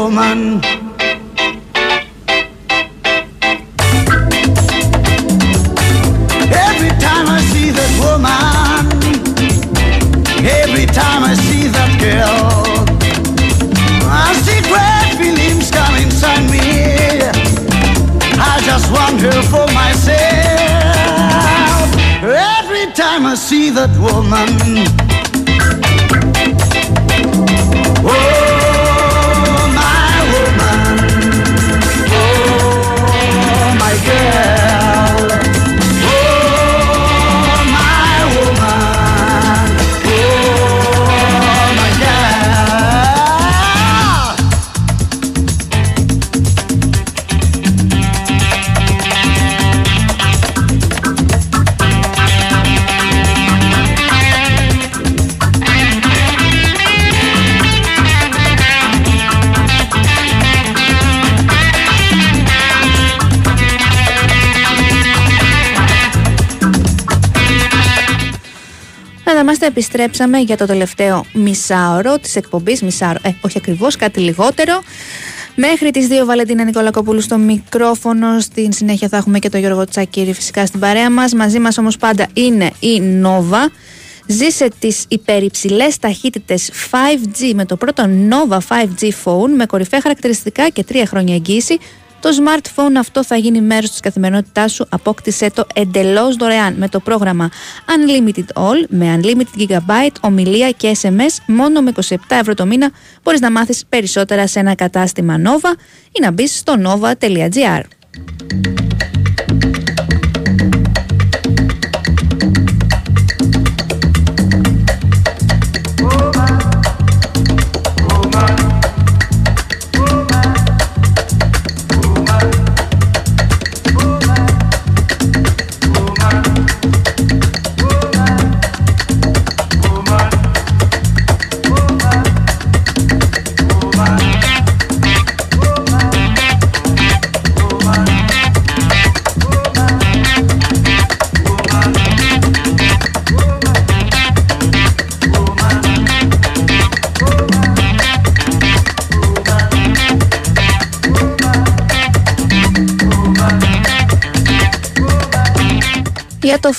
Woman. Every time I see that woman. Every time I see that girl, I see great feelings come inside me. I just want her for myself. Every time I see that woman. Επιστρέψαμε για το τελευταίο μισάωρο της εκπομπής. Μισάωρο, ε, όχι ακριβώς, κάτι λιγότερο. Μέχρι τις 2 Βαλεντίνα Νικολακοπούλου στο μικρόφωνο. Στην συνέχεια θα έχουμε και τον Γιώργο Τσακύρη φυσικά στην παρέα μας. Μαζί μας όμως πάντα είναι η Nova. Ζήσε τις υπερυψηλές ταχύτητες 5G με το πρώτο Nova 5G phone με κορυφαία χαρακτηριστικά και 3 χρόνια εγγύηση. Το smartphone αυτό θα γίνει μέρος της καθημερινότητάς σου. Απόκτησέ το εντελώς δωρεάν με το πρόγραμμα Unlimited All με Unlimited Gigabyte, ομιλία και SMS μόνο με 27 ευρώ το μήνα. Μπορείς να μάθεις περισσότερα σε ένα κατάστημα Nova ή να μπεις στο nova.gr.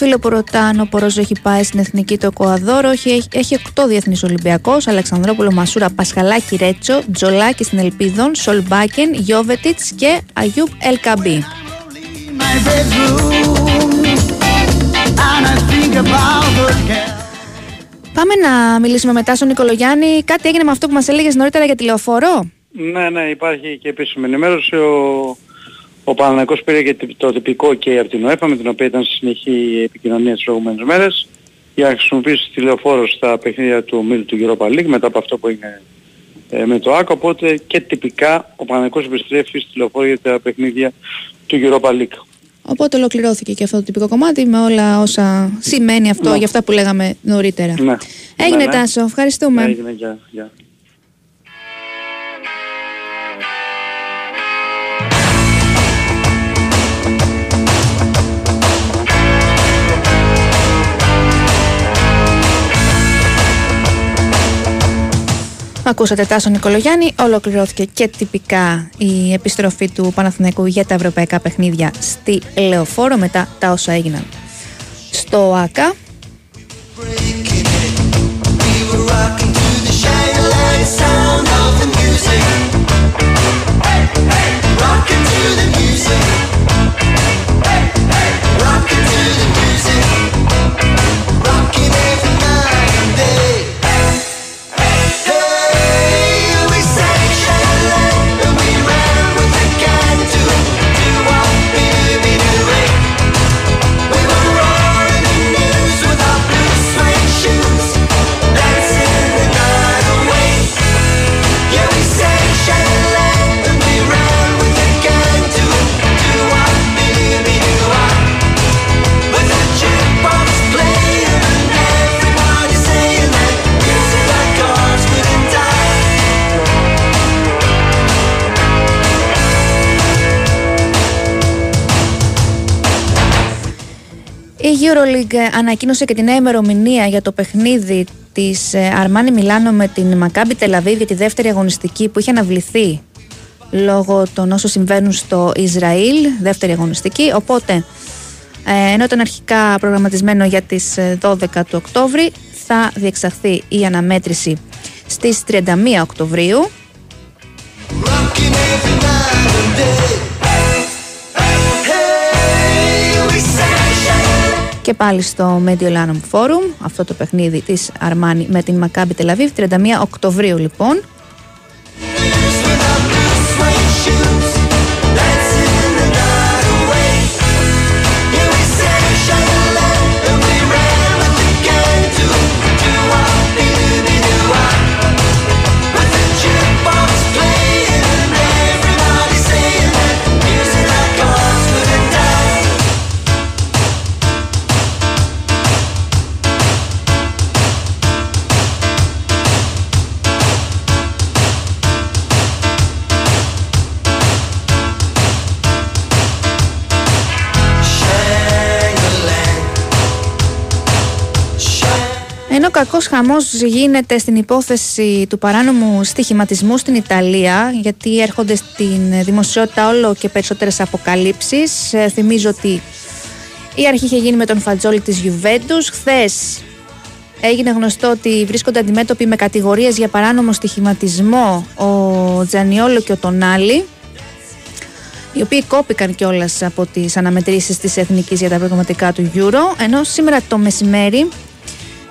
φίλο που ρωτάνε, ο Πορόζο έχει πάει στην εθνική του Εκοαδόρο. Έχει, έχει 8 διεθνείς Ολυμπιακός. Αλεξανδρόπουλο Μασούρα, Πασχαλάκη Ρέτσο, Τζολάκη στην Ελπίδων, Σολμπάκεν, Γιώβετιτς και Αγιούπ Ελκαμπή. my bedroom and I think Πάμε να μιλήσουμε μετά στον Νικολογιάννη. Κάτι έγινε με αυτό που μας έλεγες νωρίτερα για τη λεωφόρο; Ναι, ναι, υπάρχει και επίσημη ενημέρωση. Ο, ο Παναθηναϊκός πήρε και το τυπικό και από την ΟΕΠΑ με την οποία ήταν στη συνεχή επικοινωνία τις προηγούμενες μέρες για να χρησιμοποιήσει τη λεωφόρο στα παιχνίδια του ομίλου του Europa League μετά από αυτό που είναι ε, με το ΆΚΟ οπότε και τυπικά ο Παναθηναϊκός επιστρέφει στη λεωφόρο για τα παιχνίδια του Europa League. Οπότε ολοκληρώθηκε και αυτό το τυπικό κομμάτι με όλα όσα σημαίνει αυτό Ναι. για αυτά που λέγαμε νωρίτερα. Ναι. Έγινε Ναι, ναι. Τάσο, ευχαριστούμε. Έγινε, γεια, γεια. Ακούσατε Τάσο Νικολογιάννη, ολοκληρώθηκε και τυπικά η επιστροφή του Παναθηναϊκού για τα ευρωπαϊκά παιχνίδια στη Λεωφόρο μετά τα όσα έγιναν στο ΆΚΑ. Η EuroLeague ανακοίνωσε και την νέα ημερομηνία για το παιχνίδι της ε, Αρμάνι Μιλάνο με την Μακάμπι Τελαβίβ για τη δεύτερη αγωνιστική που είχε αναβληθεί λόγω των όσων συμβαίνουν στο Ισραήλ, δεύτερη αγωνιστική. Οπότε, ε, ενώ ήταν αρχικά προγραμματισμένο για τις ε, 12 του Οκτώβρη, θα διεξαχθεί η αναμέτρηση στις 31 Οκτωβρίου. Και πάλι στο Mediolanum Forum, αυτό το παιχνίδι της Αρμάνι με την Μακάμπι Τελαβίβ, 31 Οκτωβρίου λοιπόν. Κακός χαμός γίνεται στην υπόθεση του παράνομου στοιχηματισμού στην Ιταλία, γιατί έρχονται στην δημοσιότητα όλο και περισσότερες αποκαλύψεις. Θυμίζω ότι η αρχή είχε γίνει με τον Φατζόλη της Γιουβέντους. Χθες έγινε γνωστό ότι βρίσκονται αντιμέτωποι με κατηγορίες για παράνομο στοιχηματισμό ο Τζανιόλο και ο Τονάλι οι οποίοι κόπηκαν κιόλας από τις αναμετρήσεις της Εθνικής για τα προγραμματικά του Euro. Ενώ σήμερα το μεσημέρι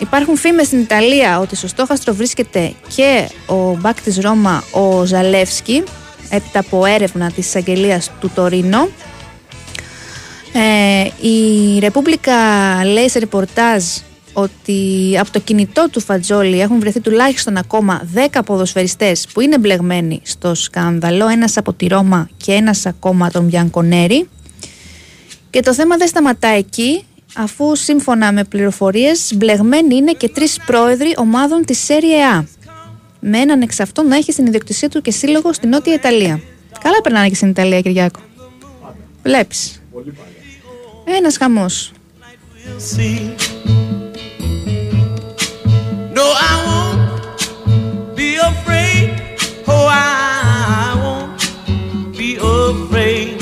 Υπάρχουν φήμες στην Ιταλία ότι στο στόχαστρο βρίσκεται και ο μπακ της Ρώμα ο Ζαλεύσκι έπειτα από έρευνα της εισαγγελίας του Τωρίνο. Ε, η Ρεπούμπλικα λέει σε ρεπορτάζ ότι από το κινητό του Φατζόλη έχουν βρεθεί τουλάχιστον ακόμα 10 ποδοσφαιριστές που είναι μπλεγμένοι στο σκάνδαλο, ένας από τη Ρώμα και ένας ακόμα τον Μπιανκονέρη. Και το θέμα δεν σταματά εκεί, αφού σύμφωνα με πληροφορίες μπλεγμένοι είναι και τρεις πρόεδροι ομάδων της Serie A. Με έναν εξ αυτών να έχει στην ιδιοκτησία του και σύλλογο στην Νότια Ιταλία. Καλά περνάνε και στην Ιταλία, Κυριάκο. Βλέπεις. Ένας χαμός. No, I won't be afraid. Oh, I won't be afraid.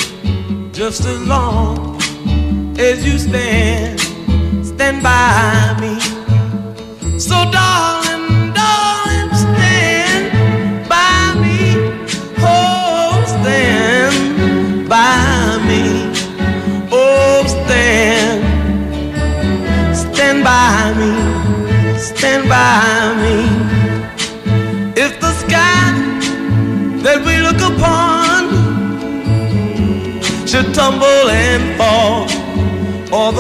Just as long as you stand, stand by me. So, darling,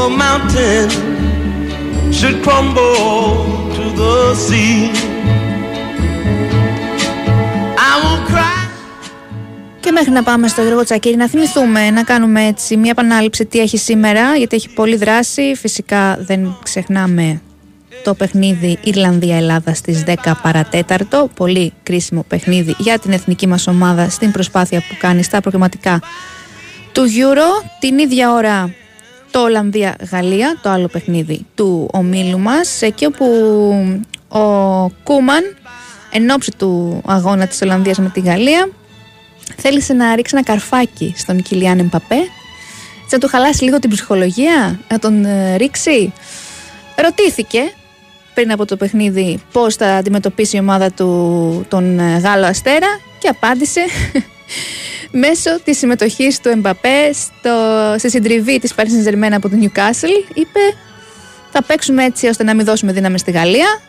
or the mountain should crumble to the sea. I will cry. Και μέχρι να πάμε στο Γιώργο Τσακίρη, να θυμηθούμε να κάνουμε έτσι μια επανάληψη τι έχει σήμερα, γιατί έχει πολλή δράση. Φυσικά δεν ξεχνάμε το παιχνίδι Ιρλανδία-Ελλάδα στις 10 παρατέταρτο. Πολύ κρίσιμο παιχνίδι για την εθνική μας ομάδα στην προσπάθεια που κάνει στα προγραμματικά του Euro. Την ίδια ώρα το Ολλανδία-Γαλλία, το άλλο παιχνίδι του ομίλου μας, εκεί όπου ο Κούμαν εν ώψη του αγώνα της Ολλανδίας με τη Γαλλία θέλησε να ρίξει ένα καρφάκι στον Κιλιάν Εμπαπέ έτσι να του χαλάσει λίγο την ψυχολογία, να τον ε, ρίξει. Ρωτήθηκε πριν από το παιχνίδι πώς θα αντιμετωπίσει η ομάδα του τον ε, Γάλλο Αστέρα και απάντησε μέσω της συμμετοχής του Εμπαπέ στο, στη συντριβή της Paris Saint-Germain από το Newcastle είπε θα παίξουμε έτσι ώστε να μην δώσουμε δύναμη στη Γαλλία.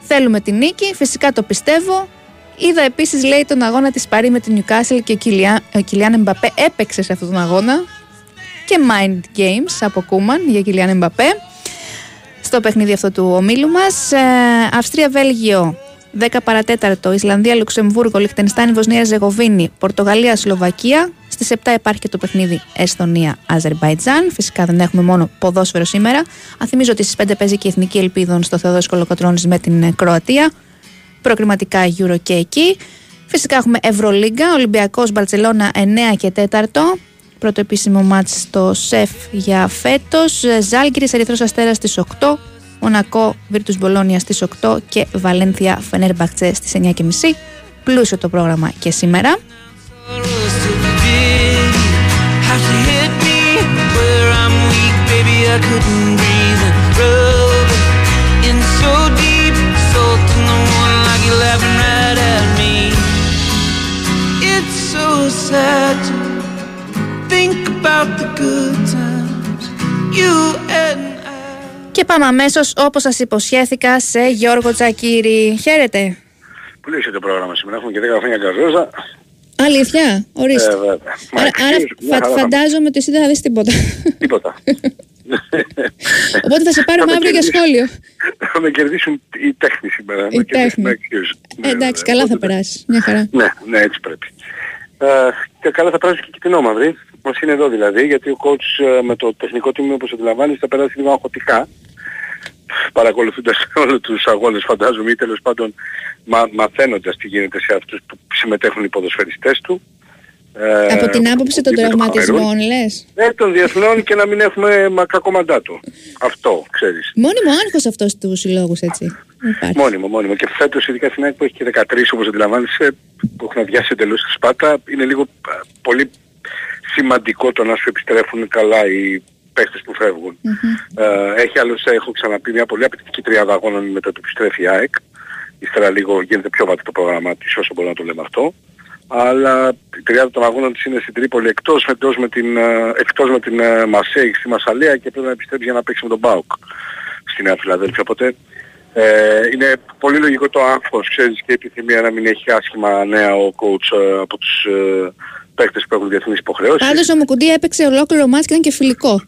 Θέλουμε την νίκη, φυσικά το πιστεύω. Είδα επίσης λέει τον αγώνα της Παρή με την Newcastle και ο Κιλιάν, ο Κιλιάν Εμπαπέ έπαιξε σε αυτόν τον αγώνα. Και Mind Games από Κούμαν για Κιλιάν Εμπαπέ. Στο παιχνίδι αυτό του ομίλου μας. Ε, Αυστρία-Βέλγιο 10 παρατέταρτο, Ισλανδία, Λουξεμβούργο, Λιχτενστάνη, Βοσνία, Ζεγοβίνη, Πορτογαλία, Σλοβακία. Στις 7 υπάρχει και το παιχνίδι Εστονία, Αζερμπαϊτζάν. Φυσικά δεν έχουμε μόνο ποδόσφαιρο σήμερα. Αν θυμίζω ότι στις 5 παίζει και η Εθνική Ελπίδων στο Θεοδόση Κολοκοτρόνη με την ε, Κροατία. Προκριματικά Euro και εκεί. Φυσικά έχουμε Ευρωλίγκα, Ολυμπιακός Μπαρσελόνα 9 και 4. Πρώτο επίσημο μάτς στο ΣΕΦ για φέτος. Ζάλγκυρης Ερυθρός Αστέρας στις 8. Μονακό, Βίρκου Μπολόνια στις 8 και Βαλένθια Φενέργα χτιζέ στι 9.30. Πλούσιο το πρόγραμμα και σήμερα. Και πάμε αμέσως όπως σας υποσχέθηκα σε Γιώργο Τζακύρη. Χαίρετε. Πλούσιο το πρόγραμμα σήμερα. Έχουμε και 10 χρόνια καζόζα. Αλήθεια, ορίστε. Ε, βέβαια. Μα Άρα, άρα αξίζει, μια φα- χαρά θα- φαντάζομαι ότι εσύ δεν θα δεις τίποτα. Τίποτα. Οπότε θα σε πάρουμε με αύριο για κερδίσουν- σχόλιο. Θα με κερδίσουν οι τέχνη σήμερα. Οι με κερδίσουν τέχνη. excuse. Ε, εντάξει, καλά θα περάσεις. Μια χαρά. Ναι, ναι, έτσι πρέπει. Ε, και καλά θα περάσεις και την όμαυρη. Μας είναι εδώ δηλαδή, γιατί ο coach ε, με το τεχνικό τίμιο όπως αντιλαμβάνεις θα περάσει λίγο αγχωτικά. Παρακολουθώντας όλους τους αγώνες φαντάζομαι ή τέλος πάντων μα, μαθαίνοντας τι γίνεται σε αυτούς που συμμετέχουν οι ποδοσφαιριστές του. Ε, Από την άποψη των με το τραυματισμών, Καμερούν. λες; Ναι, των διεθνών και να μην έχουμε μα, κακό μαντάτο. Αυτό, ξέρεις. Μόνιμο άγχος αυτός του συλλόγους, έτσι. Υπάρχει. Μόνιμο, μόνιμο. Και φέτος ειδικά στην ΑΕΚ που έχει και 13 όπως αντιλαμβάνεσαι, που έχουν αδειάσει εντελώς τη Σπάτα, είναι λίγο α, πολύ σημαντικό το να σου επιστρέφουν καλά οι παίχτες που φεύγουν. Ε, έχει άλλωστε, έχω ξαναπεί, μια πολύ απαιτητική τριάδα αγώνων μετά το επιστρέφει η ΑΕΚ. Ύστερα λίγο γίνεται πιο βατή το πρόγραμμα της όσο μπορούμε να το λέμε αυτό. Αλλά η τριάδα των αγώνων της είναι στην Τρίπολη εκτός, εκτός με την, ε, εκτός με την ε, Μαρσέη στη Μασαλία και πρέπει να επιστρέψει για να παίξει με τον Μπάουκ στη Νέα Φιλαδέλφια. Οπότε ε, είναι πολύ λογικό το άγχος, ξέρεις, και η επιθυμία να μην έχει άσχημα νέα ο coach ε, από τους ε, παίκτες που έχουν διεθνείς υποχρεώσεις. Πάντως ο Μουκουντή έπαιξε ολόκληρο μάτς και ήταν και φιλικό.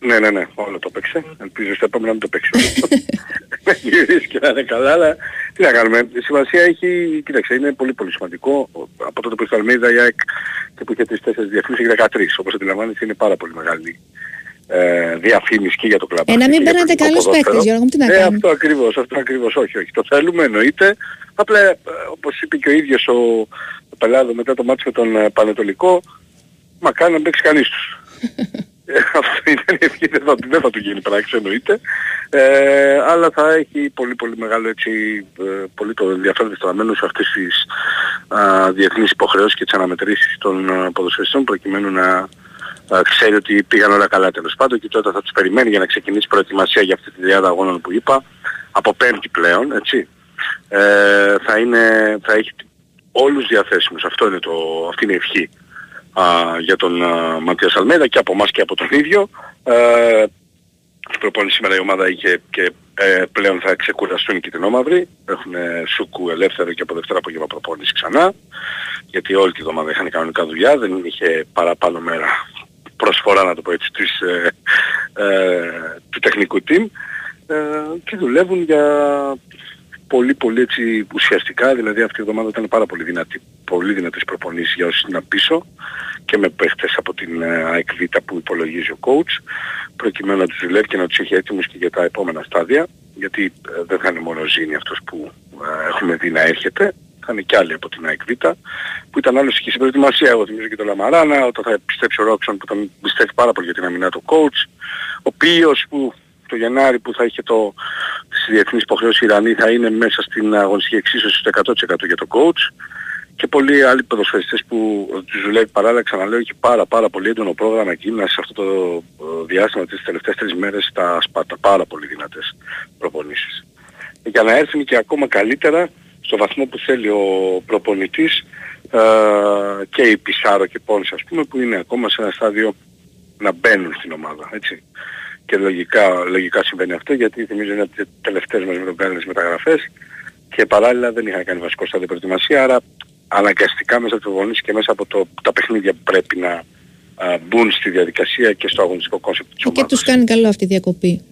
Ναι, ναι, ναι, όλο το παίξε. Ελπίζω στο επόμενο να μην το παίξει. Να γυρίσει και να είναι καλά, αλλά τι να κάνουμε. Η σημασία έχει, κοίταξε, είναι πολύ πολύ σημαντικό. Από τότε που ήρθε ο Αλμίδα η ΑΕΚ και που είχε τρεις τέσσερις διεθνούς έχει 13. Όπως αντιλαμβάνεσαι είναι πάρα πολύ μεγάλη ε, διαφήμιση και για το κλαμπ. Ε, να μην παίρνετε καλούς παίκτες, Γιώργο μου, τι να Ε, κάνουμε; αυτό ακριβώς, αυτό ακριβώς, όχι, όχι. Το θέλουμε, εννοείται. Απλά, ε, όπως είπε και ο ίδιος ο, ο Πελάδο μετά το μάτι με τον ε, Πανετολικό, μακάρι να μην παίξει κανείς τους. Ε, Αυτό ήταν η ευχή, δεν θα, δεν θα του γίνει πράξη εννοείται. Ε, αλλά θα έχει πολύ πολύ μεγάλο έτσι, ε, πολύ το ενδιαφέρον στραμμένο σε αυτές τις α, διεθνείς υποχρεώσεις και τις αναμετρήσεις των α, ποδοσφαιριστών προκειμένου να α, ξέρει ότι πήγαν όλα καλά τέλος πάντων και τότε θα τους περιμένει για να ξεκινήσει η προετοιμασία για αυτή τη διάδα αγώνων που είπα από πέμπτη πλέον, έτσι. Ε, θα, είναι, θα έχει όλους διαθέσιμους. Αυτό είναι το, αυτή είναι η ευχή α, για τον α, Ματίας Αλμέδα και από εμάς και από τον ίδιο. Ε, στην προπόνηση σήμερα η ομάδα είχε και ε, πλέον θα ξεκουραστούν οι κυτρινόμαυροι. Έχουν ε, σούκου ελεύθερο και από Δευτέρα απόγευμα προπόνηση ξανά. Γιατί όλη τη εβδομάδα είχαν κανονικά δουλειά, δεν είχε παραπάνω μέρα προσφορά να το πω έτσι της, ε, ε, του τεχνικού team ε, και δουλεύουν για πολύ πολύ έτσι ουσιαστικά, δηλαδή αυτή η εβδομάδα ήταν πάρα πολύ δυνατή, πολύ δυνατές προπονήσεις για όσοι είναι πίσω και με παίχτες από την ε, ΑΕΚ Β που υπολογίζει ο coach προκειμένου να τους δουλεύει και να τους έχει έτοιμους και για τα επόμενα στάδια γιατί ε, δεν θα είναι μόνο Ζήνη αυτός που ε, έχουμε δει να έρχεται θα είναι και άλλοι από την ΑΕΚ Β που ήταν άλλος και στην προετοιμασία. Εγώ θυμίζω και το Λαμαράνα όταν θα επιστρέψει ο Ρόξον που τον πιστεύει πάρα πολύ για την αμυνά του coach ο Πίος που το Γενάρη που θα είχε το, τις διεθνείς υποχρεώσεις Ιρανή θα είναι μέσα στην αγωνιστική εξίσωση στο 100% για το coach. Και πολλοί άλλοι ποδοσφαιριστές που τους δουλεύει παράλληλα ξαναλέω έχει πάρα πάρα πολύ έντονο πρόγραμμα γύμναση σε αυτό το ε, διάστημα τις τελευταίες τρεις μέρες στα Σπάτα πάρα πολύ δυνατές προπονήσεις. Για να έρθουν και ακόμα καλύτερα στο βαθμό που θέλει ο προπονητής ε, και η Πισάρο και Πόνς ας πούμε που είναι ακόμα σε ένα στάδιο να μπαίνουν στην ομάδα έτσι και λογικά, λογικά συμβαίνει αυτό γιατί θυμίζω είναι από τις τελευταίες μας μεγάλες μεταγραφές και παράλληλα δεν είχαν κάνει βασικό στάδιο προετοιμασία άρα αναγκαστικά μέσα από το και μέσα από το, τα παιχνίδια που πρέπει να α, μπουν στη διαδικασία και στο αγωνιστικό concept της Και ομάδας. τους κάνει καλό αυτή η διακοπή.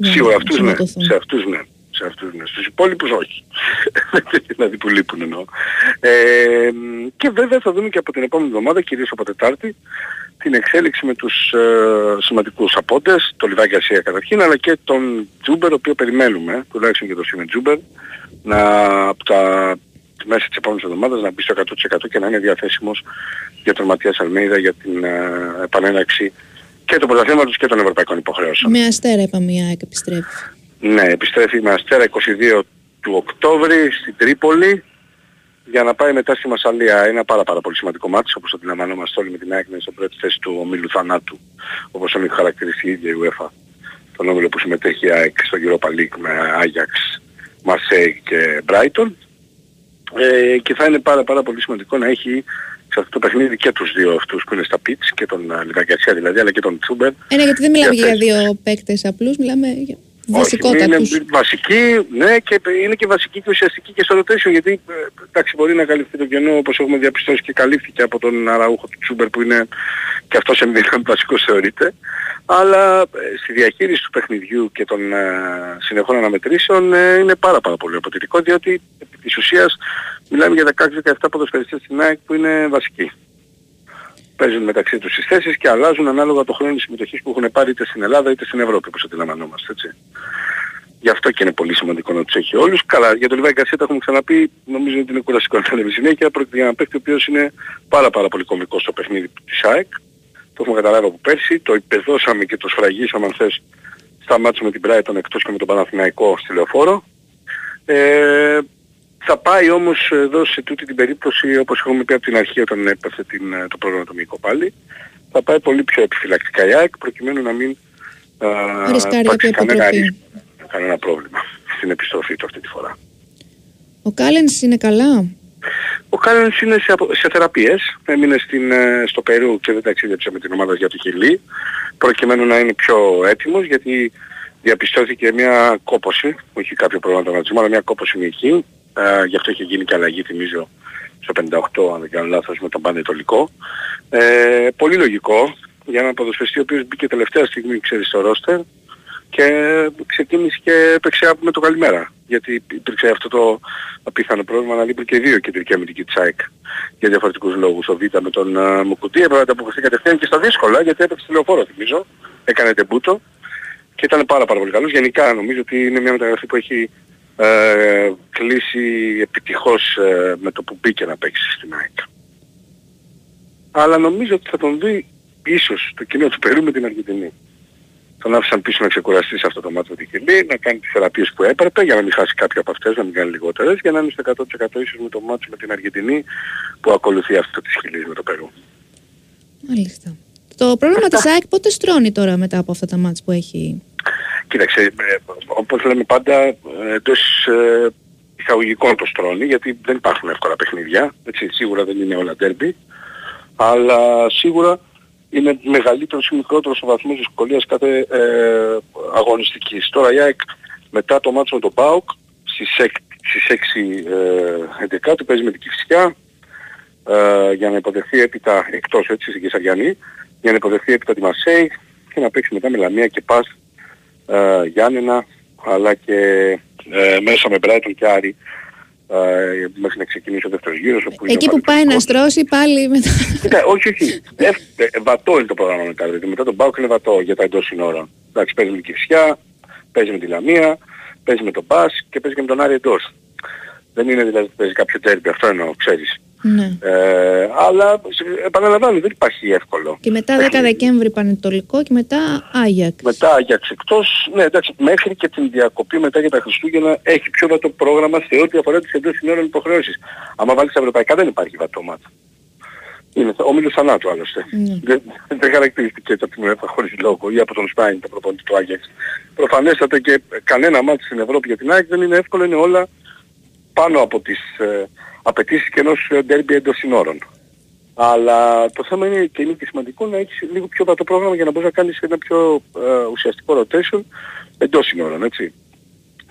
Σίγουρα αυτούς ναι, συμμετωθούν. σε αυτούς ναι. Σε αυτούς ναι. Στους υπόλοιπους όχι. δηλαδή που λείπουν εννοώ. Ε, και βέβαια θα δούμε και από την επόμενη εβδομάδα, κυρίως από Τετάρτη, την εξέλιξη με τους ε, σημαντικούς απόντες, τον Λιβάκη Ασία καταρχήν, αλλά και τον Τζούμπερ, ο οποίος περιμένουμε, τουλάχιστον και τον Σίμεν Τζούμπερ, να από τα μέσα της επόμενης εβδομάδας να μπει στο 100% και να είναι διαθέσιμος για τον Ματίας Αλμέιδα για την ε, επανέναρξη και των πρωταθλήματος και των ευρωπαϊκών υποχρεώσεων. Με αστέρα είπαμε η ΑΕΚ επιστρέφει. Ναι, επιστρέφει με Αστέρα 22 του Οκτώβρη στην Τρίπολη για να πάει μετά στη Μασαλία. Ένα πάρα πάρα πολύ σημαντικό μάτι όπως αντιλαμβανόμαστε όλοι με την ΑΕΚ να είναι στην πρώτη θέση του ομίλου θανάτου όπως τον έχει χαρακτηριστεί η ίδια η UEFA. Τον όμιλο που συμμετέχει η ΑΕΚ στο Europa League με Ajax, Marseille και Brighton. Ε, και θα είναι πάρα πάρα πολύ σημαντικό να έχει σε αυτό το παιχνίδι και τους δύο αυτούς που είναι στα pitch και τον uh, Λιβαγκιατσία δηλαδή αλλά και τον Τσούμπερ Ε, ναι, γιατί δεν μιλάμε για Διαθέσιμος. δύο παίκτες απλούς, μιλάμε για είναι βασικότατους. βασική, ναι, και είναι και βασική και ουσιαστική και στο rotation, γιατί ε, εντάξει μπορεί να καλυφθεί το κενό όπως έχουμε διαπιστώσει και καλύφθηκε από τον Αραούχο του Τσούμπερ που είναι και αυτός εμβίνα βασικός θεωρείται. Αλλά ε, στη διαχείριση του παιχνιδιού και των ε, συνεχών αναμετρήσεων ε, είναι πάρα πάρα πολύ αποτελικό διότι επί της ουσίας μιλάμε για 16-17 ποδοσφαιριστές στην ΑΕΚ που είναι βασικοί. Παίζουν μεταξύ τους τις θέσεις και αλλάζουν ανάλογα το χρόνο συμμετοχής που έχουν πάρει είτε στην Ελλάδα είτε στην Ευρώπη όπως αντιλαμβανόμαστε έτσι. Γι' αυτό και είναι πολύ σημαντικό να τους έχει όλους. Καλά, για τον Λιβάη Γκαρσία το έχουμε ξαναπεί, νομίζω ότι είναι κουραστικό να τα λέμε συνέχεια. Πρόκειται για ένα παίκτη ο οποίος είναι πάρα πάρα πολύ κομβικός στο παιχνίδι της ΑΕΚ. Το έχουμε καταλάβει από πέρσι, το υπεδώσαμε και το σφραγίσαμε αν θες στα μάτια με την Brighton εκτός και με τον Παναθηναϊκό στη Λεωφόρο. Ε, θα πάει όμως εδώ σε τούτη την περίπτωση όπως έχουμε πει από την αρχή όταν έπεσε την, το πρόγραμμα του Μίκο πάλι θα πάει πολύ πιο επιφυλακτικά η ΑΕΚ προκειμένου να μην α, Ρισκάρει υπάρξει κάποια κανένα, επιστροφή. ρίσκο, κανένα πρόβλημα στην επιστροφή του αυτή τη φορά. Ο Κάλενς είναι καλά; Ο Κάλενς είναι σε, απο- σε θεραπείες, έμεινε στην, ε, στο Περού και δεν ταξίδεψε με την ομάδα για το Χιλί προκειμένου να είναι πιο έτοιμος γιατί διαπιστώθηκε μια κόπωση, όχι κάποιο πρόβλημα τραυματισμό, αλλά μια κόπωση μυϊκή, ε, γι' αυτό είχε γίνει και αλλαγή θυμίζω στο 58 αν δεν κάνω λάθος με τον Πανετολικό. Ε, πολύ λογικό για έναν ποδοσφαιριστή ο οποίος μπήκε τελευταία στιγμή ξέρεις στο ρόστερ και ξεκίνησε και έπαιξε με το καλημέρα. Γιατί υπήρξε αυτό το απίθανο πρόβλημα να λείπουν και δύο κεντρικοί αμυντικοί της ΑΕΚ για διαφορετικούς λόγους. Ο Β με τον uh, Μουκουτί έπρεπε να ανταποκριθεί κατευθείαν και στα δύσκολα γιατί έπαιξε τη λεωφόρο θυμίζω. Έκανε τεμπούτο και ήταν πάρα πάρα πολύ καλός. Γενικά νομίζω ότι είναι μια μεταγραφή που έχει ε, κλείσει επιτυχώς ε, με το που μπήκε να παίξει στην ΑΕΚ. Αλλά νομίζω ότι θα τον δει ίσως το κοινό του Περού με την Αργεντινή. Τον άφησαν πίσω να ξεκουραστεί σε αυτό το μάτι με τη Χιλή, να κάνει τις θεραπείες που έπρεπε για να μην χάσει κάποια από αυτές, να μην κάνει λιγότερες, για να είναι στο 100% ίσως με το μάτι με την Αργεντινή που ακολουθεί αυτό της Χιλής με το Περού. Μάλιστα. Το πρόγραμμα της ΑΕΚ πότε στρώνει τώρα μετά από αυτά τα μάτς που έχει. Κοίταξε, ε, όπως λέμε πάντα, ε, εντός ε, εισαγωγικών το στρώνει, γιατί δεν υπάρχουν εύκολα παιχνίδια, έτσι, σίγουρα δεν είναι όλα ντέρμπι, αλλά σίγουρα είναι μεγαλύτερος ή μικρότερος ο βαθμός δυσκολίας κάθε ε, αγωνιστικής. Τώρα η ΑΕΚ μετά το μάτσο με τον ΠΑΟΚ στις 6, στις 6 ε, 11 του παίζει με την Κυφσιά ε, για να υποδεχθεί έπειτα εκτός έτσι στην Κεσαριανή για να υποδεχθεί έπειτα τη Μαρσέη και να παίξει μετά με Λαμία και Πας ε, Γιάννενα αλλά και ε, μέσα με Μπράιτον και Άρη ε, μέχρι να ξεκινήσει ο δεύτερος γύρος. όπου είναι Εκεί ο που πάει να στρώσει πάλι μετά. Κοίτα, όχι, όχι. Ευ, ε, βατό είναι το πρόγραμμα μετά. Δηλαδή μετά τον Πάουκ είναι βατό για τα εντός συνόρων. Εντάξει, παίζει με την Κυφσιά, παίζει με τη Λαμία, παίζει με τον Πας και παίζει και με τον Άρη εντός. Δεν είναι δηλαδή ότι παίζει κάποιο τέρμπι, αυτό εννοώ, ξέρεις. Ναι. Ε, αλλά σε- επαναλαμβάνω, δεν υπάρχει εύκολο. Και μετά 10 Δεκέμβρη Πανετολικό και μετά Άγιαξ. Μετά Άγιαξ εκτός, ναι εντάξει, μέχρι και την διακοπή μετά για τα Χριστούγεννα έχει πιο βατό πρόγραμμα σε ό,τι αφορά τις εντός συνόρων υποχρεώσεις. Άμα βάλεις τα ευρωπαϊκά δεν υπάρχει βατό μάτι. Είναι ο Μίλος θανάτου άλλωστε. Δεν, δεν χαρακτηριστική έτσι από την UEFA χωρίς λόγο ή από τον Σπάιν το προπονητή του Άγιαξ. Προφανέστατα και κανένα μάτι στην Ευρώπη για την Άγιαξ δεν είναι εύκολο, είναι όλα πάνω από τις ε, απαιτήσεις και ενός ε, ντέρμπι εντός συνόρων. Αλλά το θέμα είναι και είναι και σημαντικό να έχεις λίγο πιο βατό πρόγραμμα για να μπορείς να κάνεις ένα πιο ε, ουσιαστικό rotation εντός συνόρων, έτσι.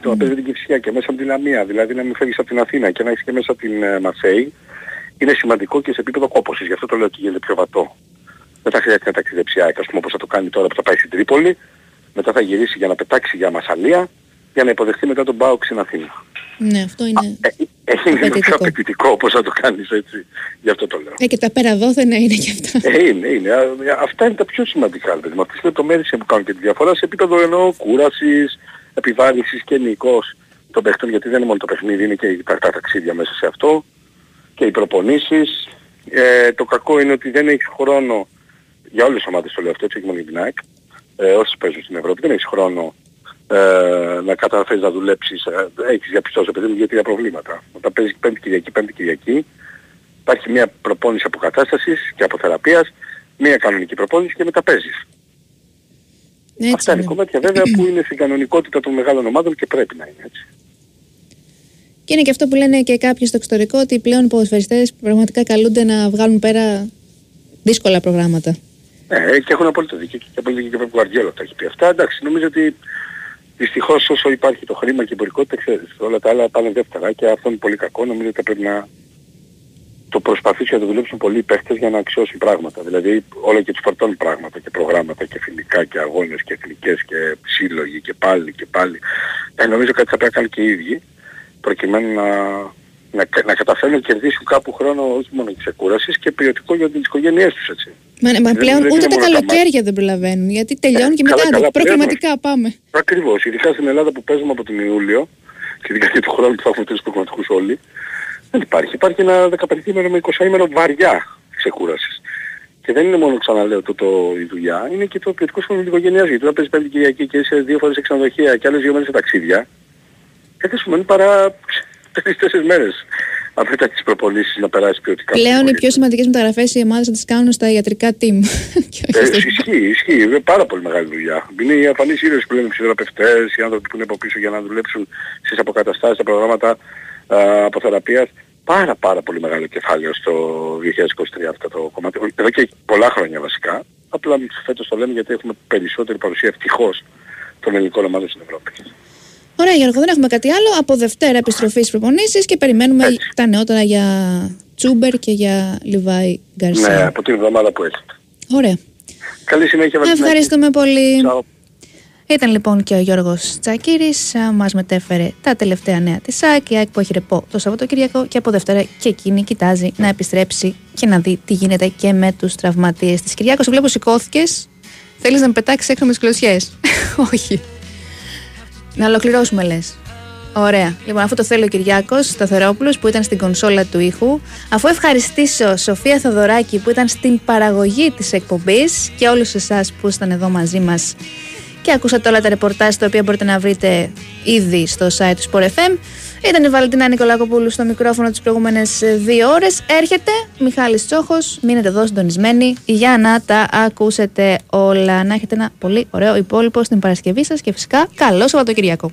Το να παίζεις την Κυφσιά και μέσα από την Λαμία, δηλαδή να μην φεύγεις από την Αθήνα και να έχεις και μέσα την ε, Μαρσέη, είναι σημαντικό και σε επίπεδο κόπωσης. Γι' αυτό το λέω ότι γίνεται πιο βατό. Δεν θα χρειάζεται να ταξιδέψει η ΑΕΚ, ας πούμε όπως θα το κάνει τώρα που θα πάει στην Τρίπολη, μετά θα γυρίσει για να πετάξει για Μασαλία, για να υποδεχθεί μετά τον Μπάουξ στην Αθήνα. Ναι, αυτό είναι. Έχει είναι λίγο πιο Απαιτητικό. απαιτητικό όπως θα το κάνεις έτσι. Γι' αυτό το λέω. Ε, και τα πέρα δόθενα είναι και αυτά. Ε, είναι, είναι. Α, Αυτά είναι τα πιο σημαντικά. Δηλαδή. Με αυτές τις λεπτομέρειες που κάνουν και τη διαφορά σε επίπεδο εννοώ κούρασης, επιβάρυνσης και νικός των παιχτών, γιατί δεν είναι μόνο το παιχνίδι, είναι και οι τα τα ταξίδια μέσα σε αυτό και οι προπονήσεις. Ε, το κακό είναι ότι δεν έχεις χρόνο, για όλες τις ομάδες το λέω αυτό, έτσι όχι μόνο για την ΑΕΚ, ε, όσες παίζουν στην Ευρώπη, δεν έχεις χρόνο ε, να καταφέρεις να δουλέψεις, ε, έχεις διαπιστώσει παιδί μου για τρία προβλήματα. Όταν παίζεις πέμπτη Κυριακή, πέμπτη Κυριακή, υπάρχει μια προπόνηση αποκατάστασης και αποθεραπείας, μια κανονική προπόνηση και μετά παίζεις. Έτσι Αυτά είναι είναι. κομμάτια βέβαια που είναι στην κανονικότητα των μεγάλων ομάδων και πρέπει να είναι έτσι. Και είναι και αυτό που λένε και κάποιοι στο εξωτερικό ότι πλέον οι ποδοσφαιριστές πραγματικά καλούνται να βγάλουν πέρα δύσκολα προγράμματα. Ναι, και έχουν απόλυτο δίκιο και απόλυτο δίκιο και ο Γκουαρδιόλα τα έχει πει αυτά. Εντάξει, νομίζω ότι δυστυχώς όσο υπάρχει το χρήμα και η εμπορικότητα, ξέρεις, όλα τα άλλα πάνε δεύτερα και αυτό είναι πολύ κακό. Νομίζω ότι θα πρέπει να το προσπαθήσουν και να το δουλέψουν πολλοί οι παίχτες για να αξιώσουν πράγματα. Δηλαδή όλα και τους φορτώνουν πράγματα και προγράμματα και φιλικά και αγώνες και εθνικές και σύλλογοι και πάλι και πάλι. Ε, νομίζω κάτι θα πρέπει να κάνουν και οι ίδιοι προκειμένου να, να, να καταφέρουν να κερδίσουν κάπου χρόνο όχι μόνο ξεκούρασης και ποιοτικό για τις οικογένειές τους έτσι. Μα, μα Δεν- πλέον δεν ούτε είναι τα μόνο τα καλοκαίρια δεν προλαβαίνουν γιατί τελειώνουν και καλά, μετά καλά, προγραμματικά πάμε. Ακριβώς, ειδικά στην Ελλάδα που παίζουμε από τον Ιούλιο και ειδικά και του χρόνου που θα έχουμε τρεις προγραμματικούς όλοι, δεν υπάρχει. Υπάρχει ένα 15ήμερο με 20ήμερο βαριά ξεκούρασης. Και δεν είναι μόνο, ξαναλέω, το, το, η δουλειά, είναι και το ποιοτικό σχόλιο της οικογένειας. Γιατί όταν παίζεις πέμπτη Κυριακή και είσαι δύο φορές σε ξενοδοχεία και άλλες δύο μέρες σε ταξίδια, ε, δεν σου μένει παρά τρεις-τέσσερις μέρες μετά τις προπονήσεις να περάσει ποιοτικά. Πλέον οι πιο σημαντικές μεταγραφές οι ομάδες θα τις κάνουν στα ιατρικά team. Ε, ισχύει, ισχύει. Είναι πάρα πολύ μεγάλη δουλειά. Είναι οι αφανείς ήρωες που λένε οι ψυχοθεραπευτές, οι άνθρωποι που είναι από πίσω για να δουλέψουν στις αποκαταστάσεις, στα προγράμματα α, αποθεραπείας. Πάρα πάρα πολύ μεγάλο κεφάλαιο στο 2023 αυτό το κομμάτι. Εδώ και πολλά χρόνια βασικά. Απλά φέτος το λέμε γιατί έχουμε περισσότερη παρουσία ευτυχώς των ελληνικών ομάδων στην Ευρώπη. Ωραία Γιώργο, δεν έχουμε κάτι άλλο. Από Δευτέρα επιστροφή στις προπονήσεις και περιμένουμε τα νεότερα για Τσούμπερ και για Λιβάη Γκαρσία. Ναι, από την εβδομάδα που έχετε. Ωραία. Καλή συνέχεια Βαλτινάκη. Ευχαριστούμε πολύ. Ciao. Ήταν λοιπόν και ο Γιώργος Τσακύρης, α, μας μετέφερε τα τελευταία νέα της ΑΕΚ, η ΑΕΚ που έχει ρεπό το Σαββατοκύριακο και από Δευτέρα και εκείνη κοιτάζει να επιστρέψει και να δει τι γίνεται και με τους τραυματίες της. Κυριάκο, σε βλέπω σηκώθηκες. θέλεις να με πετάξεις έξω με τις κλωσιές; Όχι. Να ολοκληρώσουμε λες. Ωραία. Λοιπόν, αφού το θέλει ο Κυριάκος Σταθερόπουλος που ήταν στην κονσόλα του ήχου, αφού ευχαριστήσω Σοφία Θοδωράκη που ήταν στην παραγωγή της εκπομπής και όλους εσάς που ήσταν εδώ μαζί μας και ακούσατε όλα τα ρεπορτάζ τα οποία μπορείτε να βρείτε ήδη στο site του Sport FM. Ήταν η Βαλεντίνα Νικολακοπούλου στο μικρόφωνο τις προηγούμενες ε, δύο ώρες. Έρχεται Μιχάλης Τσόχος, μείνετε εδώ συντονισμένοι για να τα ακούσετε όλα. Να έχετε ένα πολύ ωραίο υπόλοιπο στην Παρασκευή σας και φυσικά καλό Σαββατοκυριακό.